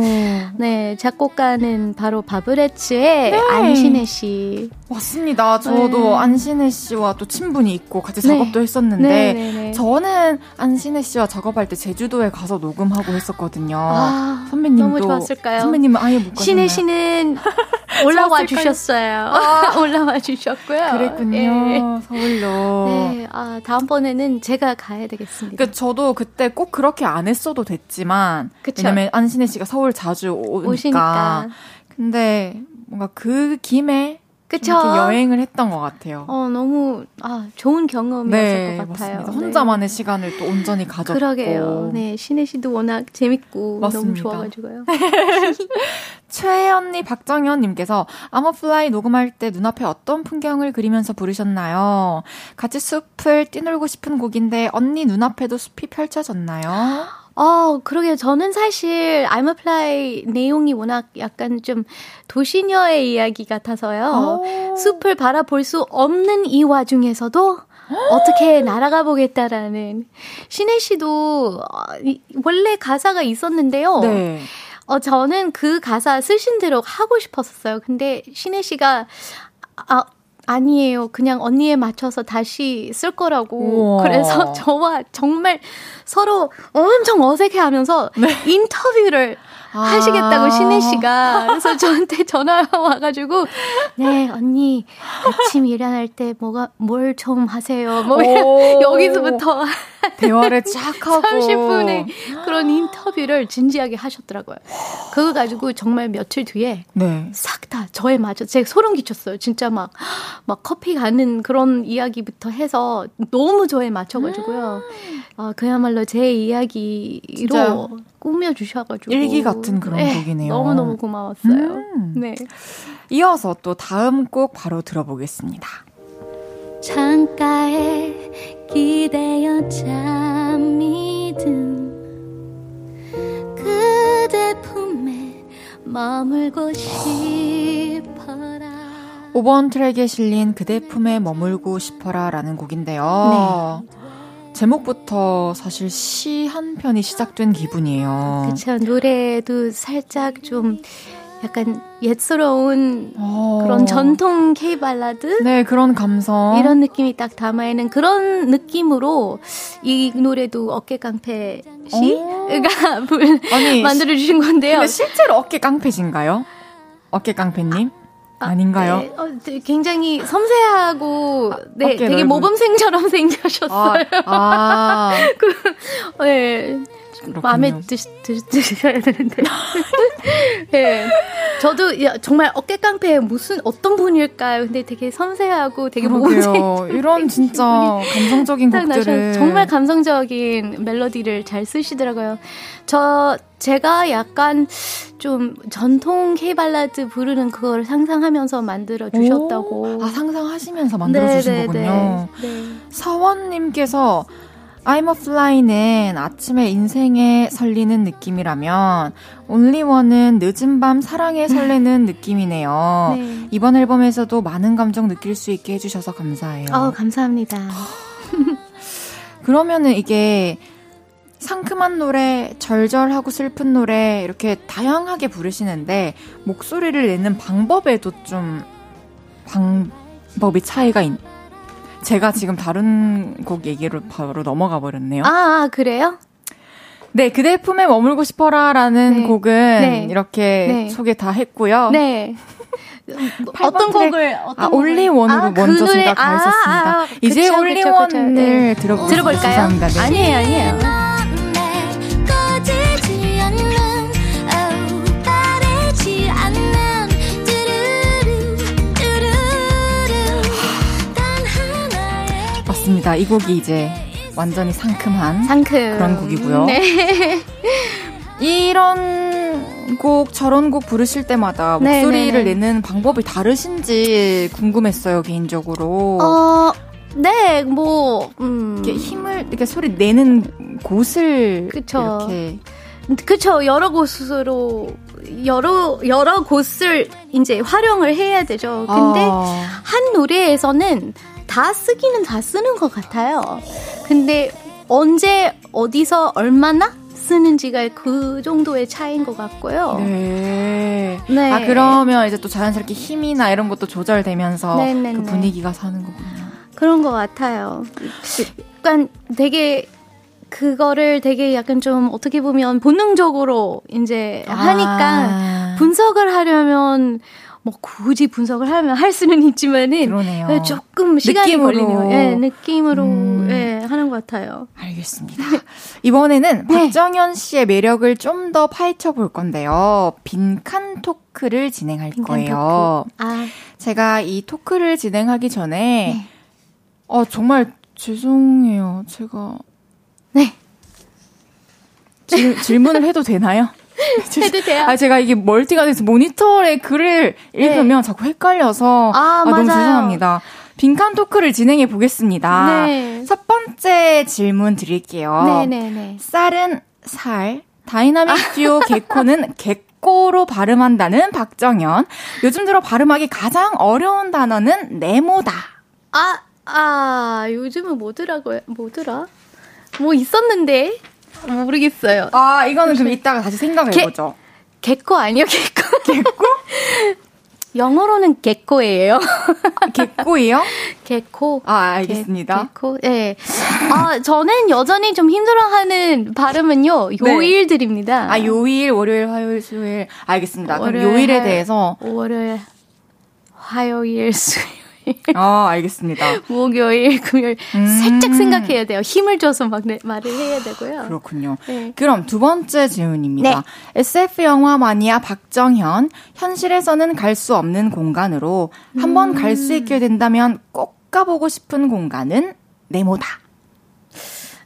S4: 네, 작곡가는 바로 바브레츠의
S1: 네.
S4: 안신혜 씨.
S1: 맞습니다. 저도
S4: 네.
S1: 안신혜 씨와 또 친분이 있고 같이
S4: 네.
S1: 작업도 했었는데
S4: 네, 네, 네.
S1: 저는 안신혜 씨와 작업할 때 제주도에 가서 녹음하고 했었거든요.
S4: 아,
S1: 선배님도
S4: 너무 좋았을까요?
S1: 선배님은 아예 못 가셨나요?
S4: 신혜 씨는 (laughs) 올라와? 주셨어요. (laughs) 올라와 주셨고요.
S1: 그랬군요.
S4: 예.
S1: 서울로.
S4: 네, 아, 다음번에는 제가 가야 되겠습니다.
S1: 그 저도 그때 꼭 그렇게 안 했어도 됐지만
S4: 그쵸.
S1: 왜냐면 안신혜 씨가 서울 자주 오니까.
S4: 오시니까.
S1: 근데 뭔가 그 김에 좀
S4: 그쵸?
S1: 이렇게 여행을 했던 것 같아요.
S4: 어, 너무, 아, 좋은 경험이었을
S1: 네,
S4: 것 같아요.
S1: 맞습니다.
S4: 네.
S1: 혼자만의 시간을 또 온전히 가졌고.
S4: 그러게요. 네, 신혜 씨도 워낙 재밌고
S1: 맞습니다.
S4: 너무 좋아가지고요. (laughs)
S1: 최언니 박정현님께서 아머플라이 녹음할 때 눈앞에 어떤 풍경을 그리면서 부르셨나요? 같이 숲을 뛰놀고 싶은 곡인데 언니 눈앞에도 숲이 펼쳐졌나요?
S4: 어, 그러게요. 저는 사실 I'm a Fly 내용이 워낙 약간 좀 도시녀의 이야기 같아서요.
S1: 오.
S4: 숲을 바라볼 수 없는 이 와중에서도 어떻게 날아가 보겠다라는 신혜 씨도 어, 이- 원래 가사가 있었는데요.
S1: 네.
S4: 어, 저는 그 가사 쓰신 대로 하고 싶었었어요. 근데 신혜 씨가, 아, 아니에요. 그냥 언니에 맞춰서 다시 쓸 거라고.
S1: 우와.
S4: 그래서 (laughs) 저와 정말 서로 엄청 어색해 하면서 인터뷰를 하시겠다고 신혜 씨가. 그래서 저한테 전화가 와가지고, 네, 언니, 아침 일어날 때 뭐가, 뭘 좀 하세요. 뭐,
S1: 오.
S4: 여기서부터
S1: 대화를 (laughs) 쫙 하고
S4: 30분의 그런 인터뷰를 진지하게 하셨더라고요. 그거 가지고 정말 며칠 뒤에
S1: 네.
S4: 싹다 저에 맞춰 제가 소름 끼쳤어요. 진짜 막막 커피 가는 그런 이야기부터 해서 너무 저에 맞춰가지고요. 아 그야말로 제 이야기로
S1: 진짜
S4: 꾸며 주셔가지고
S1: 일기 같은 그런 곡이네요.
S4: 너무 너무 고마웠어요.
S1: 음.
S4: 네.
S1: 이어서 또 다음 곡 바로 들어보겠습니다.
S5: 창가에 기대어 잠이 든 그대 품에 머물고 싶어라
S1: 5번 트랙에 실린 그대 품에 머물고 싶어라 라는 곡인데요. 제목부터 사실 시 한 편이 시작된 기분이에요.
S4: 그쵸 노래도 살짝 좀 약간 옛스러운
S1: 어.
S4: 그런 전통 K 발라드
S1: 네, 그런 감성.
S4: 이런 느낌이 딱 담아있는 그런 느낌으로 이 노래도 어깨 깡패 씨가 (laughs) 불-
S1: 아니,
S4: 만들어 주신 건데요.
S1: 근데 실제로 어깨 깡패신가요? 어깨 깡패님? 아 닌가요?
S4: 네, 어, 되게 굉장히 섬세하고 네, 되게
S1: 넓은.
S4: 모범생처럼 (laughs)
S1: 아,
S4: 생겨셨어요.
S1: 아, (laughs)
S4: 네.
S1: 그렇군요.
S4: 마음에 드시, 드, 드셔야 되는데. 네. (laughs) 저도 야, 정말 어깨 깡패 무슨 어떤 분일까요? 근데 되게 섬세하고 되게.
S1: 그러게요. 이런 (laughs) 진짜 감성적인 곡들을
S4: 정말 감성적인 멜로디를 잘 쓰시더라고요. 저 제가 약간 좀 전통 K 발라드 부르는 그걸 상상하면서 만들어 주셨다고.
S1: 아 상상하시면서 만들어 주신
S4: 네, 네,
S1: 거군요.
S4: 네. 네.
S1: 서원님께서 I'm a Fly는 아침에 인생에 설리는 느낌이라면 Only1은 늦은 밤 사랑에 설레는 (laughs) 느낌이네요.
S4: 네.
S1: 이번 앨범에서도 많은 감정 느낄 수 있게 해주셔서 감사해요.
S4: 어, 감사합니다. (laughs)
S1: 그러면은 이게 상큼한 노래, 절절하고 슬픈 노래 이렇게 다양하게 부르시는데 목소리를 내는 방법에도 좀 방법이 차이가 있. 제가 지금 다른 곡 얘기로 바로 넘어가 버렸네요.
S4: 아, 아, 그래요?
S1: 네, 그대 품에 머물고 싶어라라는
S4: 네.
S1: 곡은
S4: 네.
S1: 이렇게
S4: 네.
S1: 소개 다 했고요.
S4: 네. (laughs)
S1: 팔번
S4: 어떤
S1: 트랙.
S4: 곡을 어떤
S1: 아,
S4: 곡을?
S1: 올리원으로
S4: 아, 그
S1: 먼저
S4: 노래.
S1: 제가 가
S4: 아,
S1: 있었습니다.
S4: 아,
S1: 이제
S4: 그쵸, 그쵸,
S1: 올리원을.
S4: 네. 들어볼까요? 아니에요, 아니에요.
S1: 맞습니다. 이 곡이 이제 완전히 상큼한
S4: 상큼.
S1: 그런 곡이고요.
S4: 네. (laughs)
S1: 이런 곡 저런 곡 부르실 때마다
S4: 네,
S1: 목소리를
S4: 네, 네.
S1: 내는 방법이 다르신지 궁금했어요 개인적으로.
S4: 어, 네, 뭐, 음.
S1: 이렇게 힘을 이렇게 소리 내는 곳을
S4: 그쵸.
S1: 이렇게
S4: 그쵸 여러 곳으로 여러 여러 곳을 이제 활용을 해야 되죠. 근데
S1: 아.
S4: 한 노래에서는 다 쓰기는 다 쓰는 것 같아요. 근데 언제 어디서 얼마나 쓰는지가 그 정도의 차이인 것 같고요.
S1: 네.
S4: 네.
S1: 아 그러면 이제 또 자연스럽게 힘이나 이런 것도 조절되면서
S4: 네네네.
S1: 그 분위기가 사는 거군요.
S4: 그런 것 같아요. 약간 되게 그거를 되게 약간 좀 어떻게 보면 본능적으로 이제 하니까
S1: 아.
S4: 분석을 하려면 뭐 굳이 분석을 하면 할 수는 있지만은
S1: 그러네요.
S4: 조금 시간이
S1: 느낌으로.
S4: 걸리네요. 예, 느낌으로
S1: 음.
S4: 예, 하는 것 같아요.
S1: 알겠습니다. 이번에는
S4: 네.
S1: 박정현 씨의 매력을 좀 더 파헤쳐 볼 건데요. 빈칸 토크를 진행할
S4: 빈칸
S1: 거예요.
S4: 아,
S1: 제가 이 토크를 진행하기 전에
S4: 네.
S1: 어 정말 죄송해요. 제가
S4: 네.
S1: 질, 질문을 해도 되나요?
S4: 해도 돼요.
S1: 아 제가 이게 multi가 돼서 모니터에 글을 읽으면 자꾸 헷갈려서
S4: 네. 아,
S1: 너무. 죄송합니다. 빈칸 토크를 진행해 보겠습니다.
S4: 네.
S1: 첫 번째 질문 드릴게요.
S4: 네네네.
S1: 쌀은 살, 다이나믹 듀오 (laughs) 개코는 개꼬로 발음한다는 박정현. 요즘 들어 발음하기 가장 어려운 단어는 네모다.
S4: 아, 아, 요즘은 뭐더라고요? 뭐더라? 뭐 있었는데? 모르겠어요.
S1: 아, 이거는 그럼 이따가 다시 생각해보죠.
S4: 개코 아니요, 개코. 개코? (laughs) 영어로는 개코예요.
S1: 개꼬이요? (laughs)
S4: 개코.
S1: 아, 알겠습니다.
S4: 개 코. 예. 아, 저는 여전히 좀 힘들어하는 발음은요,
S1: 네.
S4: 요일들입니다.
S1: 아, 요일, 월요일, 화요일, 수요일. 알겠습니다. 그럼
S4: 월요일,
S1: 요일에
S4: 화요일.
S1: 대해서.
S4: 월요일, 화요일, 수요일, (laughs)
S1: 아, 알겠습니다.
S4: 목요일, 금요일.
S1: 음.
S4: 살짝 생각해야 돼요. 힘을 줘서 막 내- 말을 해야 되고요.
S1: 그렇군요.
S4: 네.
S1: 그럼 두 번째 질문입니다.
S4: 네.
S1: SF 영화 마니아 박정현, 현실에서는 갈 수 없는 공간으로 한번갈
S4: 음.
S1: 수 있게 된다면 꼭 가보고 싶은 공간은 네모다.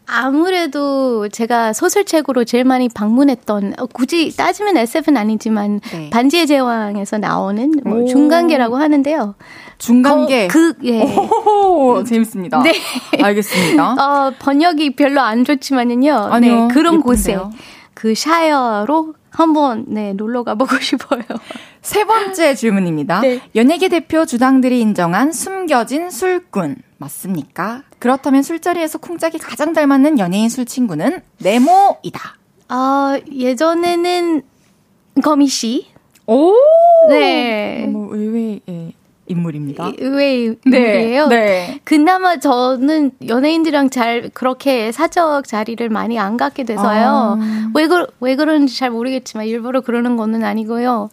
S4: 아무래도 제가 소설책으로 제일 많이 방문했던 어, 굳이 따지면 SF는 아니지만
S1: 네.
S4: 반지의 제왕에서 나오는 뭐
S1: 오.
S4: 중간계라고 하는데요.
S1: 중간계.
S4: 거- 그 예.
S1: 오, 재밌습니다.
S4: 네.
S1: 알겠습니다. (laughs)
S4: 어, 번역이 별로 안 좋지만은요.
S1: 아니요,
S4: 네, 그런
S1: 예쁜데요.
S4: 곳에 그 샤이어로 한번 네, 놀러 가보고 (laughs) 싶어요.
S1: 세 번째 질문입니다.
S4: 네.
S1: 연예계 대표 주당들이 인정한 숨겨진 술꾼 맞습니까? 그렇다면 술자리에서 콩짝이 가장 잘 맞는 연예인 술 친구는 네모이다.
S4: 아, 예전에는 거미 씨.
S1: 오.
S4: 네.
S1: 너무 의외의 인물입니다.
S4: 의외의 인물이에요.
S1: 네.
S4: 그나마 저는 연예인들이랑 잘 그렇게 사적 자리를 많이 안 갖게 돼서요.
S1: 아.
S4: 왜, 그, 왜 그런지 잘 모르겠지만 일부러 그러는 거는 아니고요.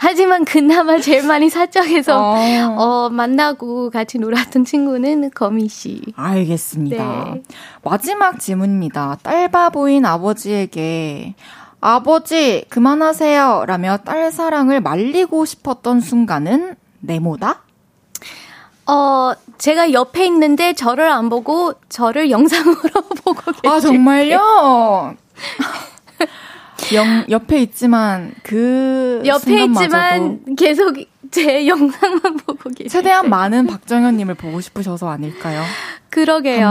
S4: 하지만 그나마 제일 많이 사적에서
S1: 어.
S4: 어, 만나고 같이 놀았던 친구는 거미 씨.
S1: 알겠습니다.
S4: 네.
S1: 마지막 질문입니다. 딸바보인 아버지에게 아버지 그만하세요 라며 딸 사랑을 말리고 싶었던 순간은 네모다?
S4: 어, 제가 옆에 있는데 저를 안 보고 저를 영상으로 (laughs) 보고 계실
S1: 아 정말요? (laughs) 영, 옆에 있지만 그
S4: 옆에 있지만 계속 제 영상만 (laughs) 보고 계세요.
S1: 최대한 많은 박정현님을 보고 싶으셔서 아닐까요?
S4: 그러게요.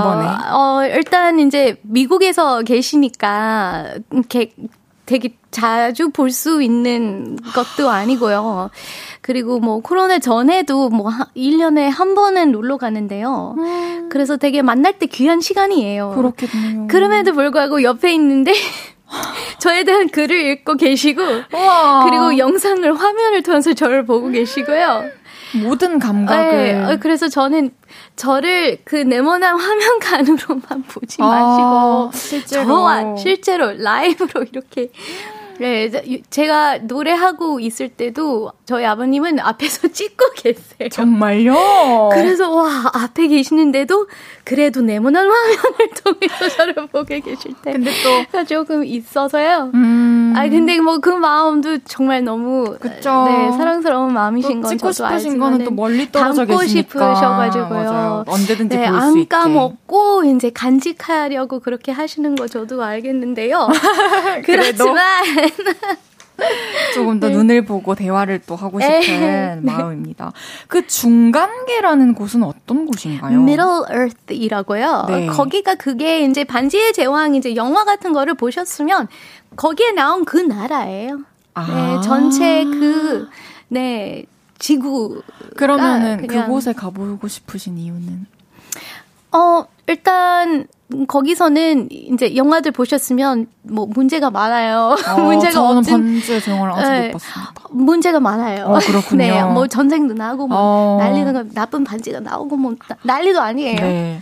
S4: 어, 일단 이제 미국에서 계시니까 이렇게 되게 자주 볼 수 있는 것도 아니고요. 그리고 뭐 코로나 전에도 뭐 한- 1년에 한 번은 놀러 가는데요. 그래서 되게 만날 때 귀한 시간이에요.
S1: 그렇겠네요.
S4: 그럼에도 불구하고 옆에 있는데 (laughs) 저에 대한 글을 읽고 계시고
S1: 우와.
S4: 그리고 영상을 화면을 통해서 저를 보고 계시고요.
S1: 모든 감각을
S4: 네, 어, 그래서 저는 저를 그 네모난 화면 간으로만 (laughs) 보지
S1: 아,
S4: 마시고
S1: 실제로.
S4: 저와 실제로 라이브로 이렇게 네, 저- 제가 노래하고 있을 때도 저희 아버님은 앞에서 (laughs) 찍고 계세요.
S1: 정말요?
S4: 그래서 와 앞에 계시는데도 그래도 네모난 화면을 (laughs) 통해서 저를 보고 계실 때
S1: 근데 또
S4: 조금 있어서요.
S1: 음.
S4: 아 근데 뭐 그 마음도 정말 너무
S1: 그쵸.
S4: 네, 사랑스러운 마음이신 또건
S1: 찍고
S4: 저도
S1: 싶으신
S4: 알지만은
S1: 거는 또 멀리 떨어져
S4: 담고
S1: 계시니까.
S4: 싶으셔가지고요.
S1: 맞아요. 언제든지
S4: 네, 볼수안
S1: 있게.
S4: 까먹고 이제 간직하려고 그렇게 하시는 거 저도 알겠는데요. (laughs) 그렇지만 (laughs)
S1: 조금 더 눈을 보고 대화를 또 하고 싶은 (laughs)
S4: 네.
S1: 마음입니다. 그 중간계라는 곳은 어떤 곳인가요?
S4: Middle Earth이라고요.
S1: 네.
S4: 거기가 그게 이제 반지의 제왕 이제 영화 같은 거를 보셨으면 거기에 나온 그 나라예요.
S1: 아.
S4: 네, 전체 그, 네, 지구.
S1: 그러면은
S4: 그냥-
S1: 그곳에 가보고 싶으신 이유는?
S4: 어, 일단, 거기서는 이제 영화들 보셨으면 뭐 문제가 많아요. (laughs) 문제가
S1: 어, 저는
S4: 없진
S1: 반지의 제왕을 아직
S4: 네.
S1: 못 봤습니다.
S4: 문제가 많아요.
S1: 어, 그렇군요. (laughs)
S4: 네, 뭐 전쟁도 나고 뭐
S1: 어.
S4: 난리는 거 나쁜 반지가 나오고 뭐 나- 난리도 아니에요.
S1: 네.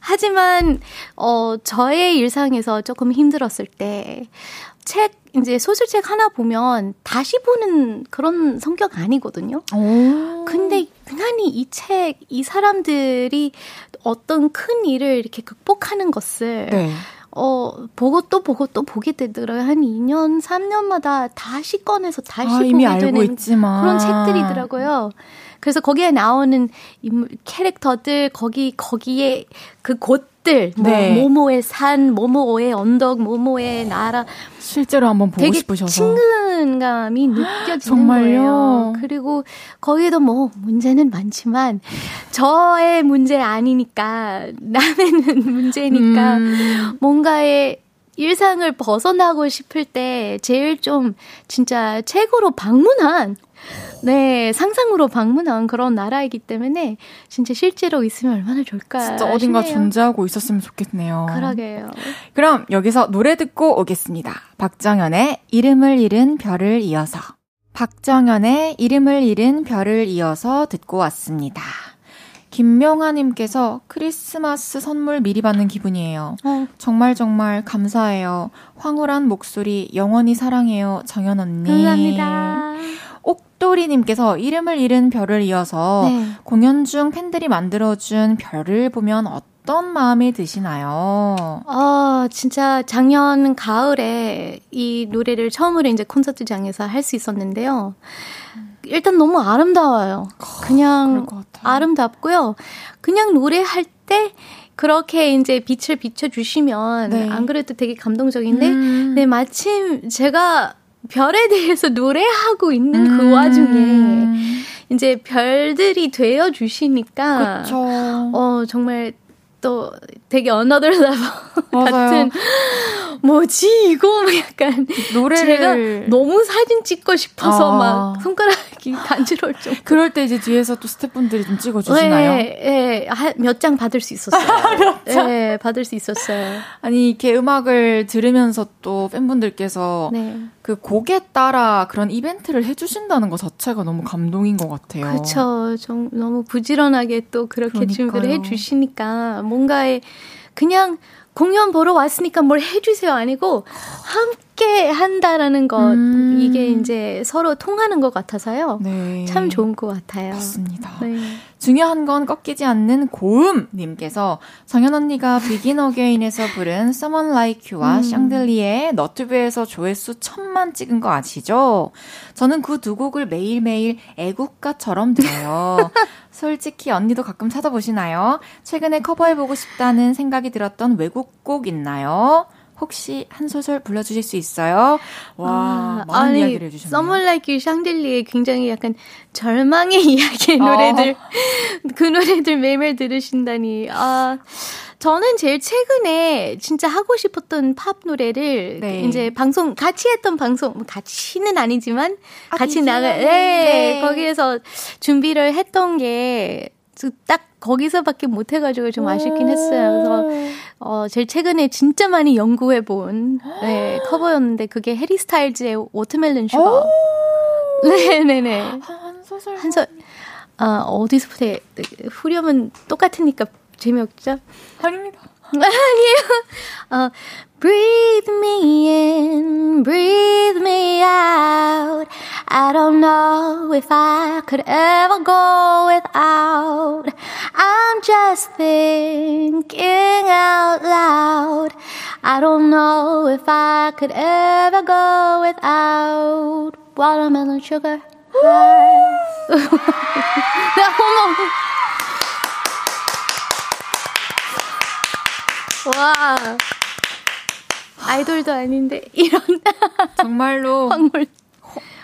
S4: 하지만 어 저의 일상에서 조금 힘들었을 때 책 이제 소설책 하나 보면 다시 보는 그런 성격 아니거든요.
S1: 오.
S4: 근데 유난히 이 책, 이 사람들이 어떤 큰 일을 이렇게 극복하는 것을
S1: 네.
S4: 어, 보고 또 보고 또 보게 되더라고요. 한 2년, 3년마다 다시 꺼내서 다시
S1: 아,
S4: 보게 되는
S1: 있지만.
S4: 그런 책들이더라고요. 그래서 거기에 나오는 인물, 캐릭터들, 거기, 거기에 그 곳들, 뭐,
S1: 네.
S4: 모모의 산, 모모의 언덕, 모모의 나라,
S1: 실제로 한번 보고
S4: 되게
S1: 싶으셔서.
S4: 친근감이 느껴지는 (gasps)
S1: 정말요?
S4: 거예요. 그리고 거기에도 뭐 문제는 많지만 저의 문제 아니니까 (laughs) 남의 문제니까
S1: 음.
S4: 뭔가의 일상을 벗어나고 싶을 때 제일 좀 진짜 책으로 방문한 네 상상으로 방문한 그런 나라이기 때문에 진짜 실제로 있으면 얼마나 좋을까
S1: 진짜 어딘가
S4: 싶네요.
S1: 존재하고 있었으면 좋겠네요.
S4: 그러게요.
S1: 그럼 여기서 노래 듣고 오겠습니다. 박정현의 이름을 잃은 별을 이어서. 박정현의 이름을 잃은 별을 이어서 듣고 왔습니다. 김명아님께서 크리스마스 선물 미리 받는 기분이에요.
S4: 어,
S1: 정말 정말 감사해요. 황홀한 목소리 영원히 사랑해요. 정연 언니.
S4: 감사합니다.
S1: 옥도리님께서 이름을 잃은 별을 이어서
S4: 네.
S1: 공연 중 팬들이 만들어준 별을 보면 어떤 마음이 드시나요?
S4: 아, 진짜 작년 가을에 이 노래를 처음으로 이제 콘서트장에서 할 수 있었는데요. 일단 너무 아름다워요. 그냥. 아름답고요. 그냥 노래할 때 그렇게 이제 빛을 비춰주시면
S1: 네.
S4: 안 그래도 되게 감동적인데,
S1: 음.
S4: 네, 마침 제가 별에 대해서 노래하고 있는 그
S1: 음.
S4: 와중에 이제 별들이 되어 주시니까. 어 정말 또 되게 another level. (laughs) 같은 뭐지 이거 막 약간
S1: 노래를
S4: 제가 너무 사진 찍고 싶어서
S1: 아.
S4: 막 손가락이 (laughs) 간지러울 정도.
S1: 그럴 때 이제 뒤에서 또 스태프분들이 좀 찍어 주시나요?
S4: 네, 네, 몇장 받을 수 있었어요. (laughs) 네, 받을 수 있었어요.
S1: 아니 이렇게 음악을 들으면서 또 팬분들께서
S4: 네,
S1: 그 곡에 따라 그런 이벤트를 해주신다는 것 자체가 너무 감동인 것 같아요.
S4: 그렇죠. 좀 너무 부지런하게 또 그렇게
S1: 그러니까요.
S4: 준비를 해주시니까 뭔가에 그냥 공연 보러 왔으니까 뭘 해주세요 아니고 함께 한다라는 것
S1: 음.
S4: 이게 이제 서로 통하는 것 같아서요.
S1: 네.
S4: 참 좋은 것 같아요.
S1: 맞습니다.
S4: 네.
S1: 중요한 건 꺾이지 않는 고음 님께서 정현 언니가 비긴 어게인에서 부른 Someone Like You와
S4: 음.
S1: 샹들리에 너튜브에서 조회수 천만 찍은 거 아시죠? 저는 그 두 곡을 매일매일 애국가처럼 들어요. (laughs) 솔직히 언니도 가끔 찾아보시나요? 최근에 커버해보고 싶다는 생각이 들었던 외국 곡 있나요? 혹시 한 소절 불러주실 수 있어요? 와, 많은
S4: 아, 아니,
S1: 이야기를 해주셨네요.
S4: Someone Like You, 샹들리에 굉장히 약간 절망의 (laughs) 이야기의
S1: 어.
S4: 노래들, 그 노래들 매일매일 들으신다니. 아, 저는 제일 최근에 진짜 하고 싶었던 팝 노래를
S1: 네.
S4: 이제 방송, 같이 했던 방송, 뭐 같이는 아니지만 같이
S1: 아니지만,
S4: 나가, 네,
S1: 네.
S4: 거기에서 준비를 했던 게 딱 거기서밖에 못 해가지고 좀 아쉽긴 했어요. 그래서 어, 제일 최근에 진짜 많이 연구해 본, 네, (gasps) 커버였는데, 그게 해리 스타일즈의 Watermelon Sugar. 네네네. (laughs)
S1: 한 소절.
S4: 한 서, 아, 어디서부터 해- 후렴은 똑같으니까 재미없죠?
S1: 아닙니다. (laughs)
S4: 아니에요. 어, breathe me in, breathe me out. I don't know if I could ever go without. I'm just thinking out loud. I don't know if I could ever go without watermelon sugar. 머. (laughs) 와. 아이돌도 아닌데 이런 (laughs)
S1: 정말로
S4: 황홀.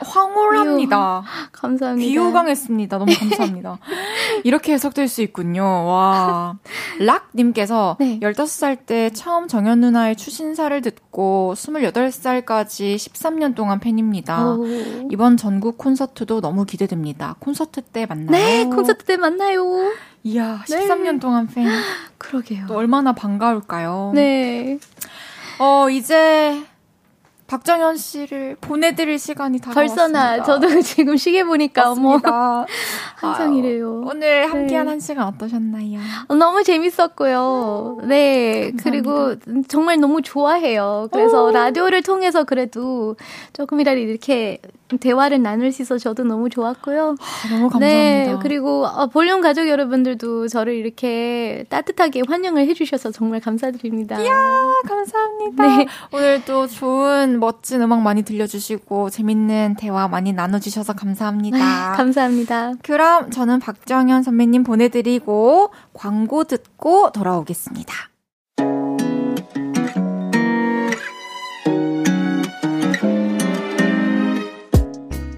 S1: 황홀합니다.
S4: 감사합니다.
S1: 비호강했습니다. 너무 감사합니다. (laughs) 이렇게 해석될 수 있군요. 와. 락님께서
S4: 네.
S1: 15살 때 처음 정연 누나의 추신사를 듣고 28살까지 13년 동안 팬입니다.
S4: 오.
S1: 이번 전국 콘서트도 너무 기대됩니다. 콘서트 때 만나요.
S4: 네, 콘서트 때 만나요.
S1: 이야,
S4: 네.
S1: 13년 동안 팬. (gasps)
S4: 그러게요.
S1: 또 얼마나 반가울까요?
S4: 네.
S1: 어, 이제 박정현 씨를 보내드릴 시간이 다가왔습니다.
S4: 벌써나 저도 (laughs) 지금 시계 보니까 어머. (laughs) 한창이래요.
S1: 아유, 오늘 함께한
S4: 네.
S1: 한 시간 어떠셨나요?
S4: 너무 재밌었고요. 네. 그리고 정말 너무 좋아해요. 그래서 라디오를 통해서 그래도 조금이라도 이렇게 대화를 나눌 수 있어서 저도 너무 좋았고요.
S1: 아, 너무 감사합니다.
S4: 네. 그리고 어, 볼륨 가족 여러분들도 저를 이렇게 따뜻하게 환영을 해주셔서 정말 감사드립니다.
S1: 아, 감사합니다.
S4: 네.
S1: 오늘 또 좋은 멋진 음악 많이 들려주시고 재밌는 대화 많이 나눠주셔서 감사합니다. (laughs)
S4: 감사합니다.
S1: 그럼 저는 박정현 선배님 보내드리고 광고 듣고 돌아오겠습니다.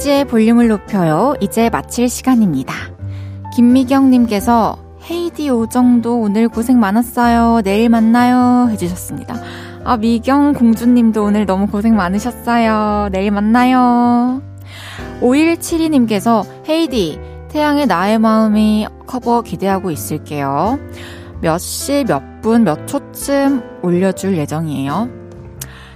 S1: 헤이지의 볼륨을 높여요. 이제 마칠 시간입니다. 김미경님께서 헤이디 오정도 오늘 고생 많았어요. 내일 만나요. 해주셨습니다. 아, 미경 공주님도 오늘 너무 고생 많으셨어요. 내일 만나요. 5172님께서 헤이디, 태양의 나의 마음이 커버 기대하고 있을게요. 몇 시, 몇 분, 몇 초쯤 올려줄 예정이에요.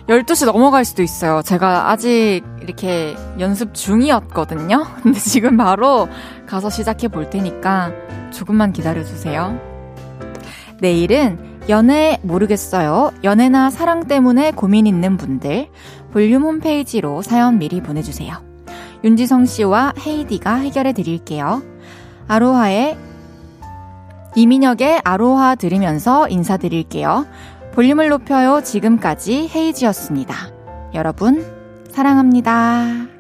S1: 12시 넘어갈 수도 있어요. 제가 아직 이렇게 연습 중이었거든요. (laughs) 근데 지금 바로 가서 시작해 볼 테니까 조금만 기다려 주세요. 내일은 연애 모르겠어요. 연애나 사랑 때문에 고민 있는 분들 볼륨 홈페이지로 사연 미리 보내주세요. 윤지성 씨와 헤이디가 해결해 드릴게요. 아로하의 이민혁의 아로하 들으면서 인사드릴게요. 볼륨을 높여요. 지금까지 헤이지였습니다. 여러분, 사랑합니다.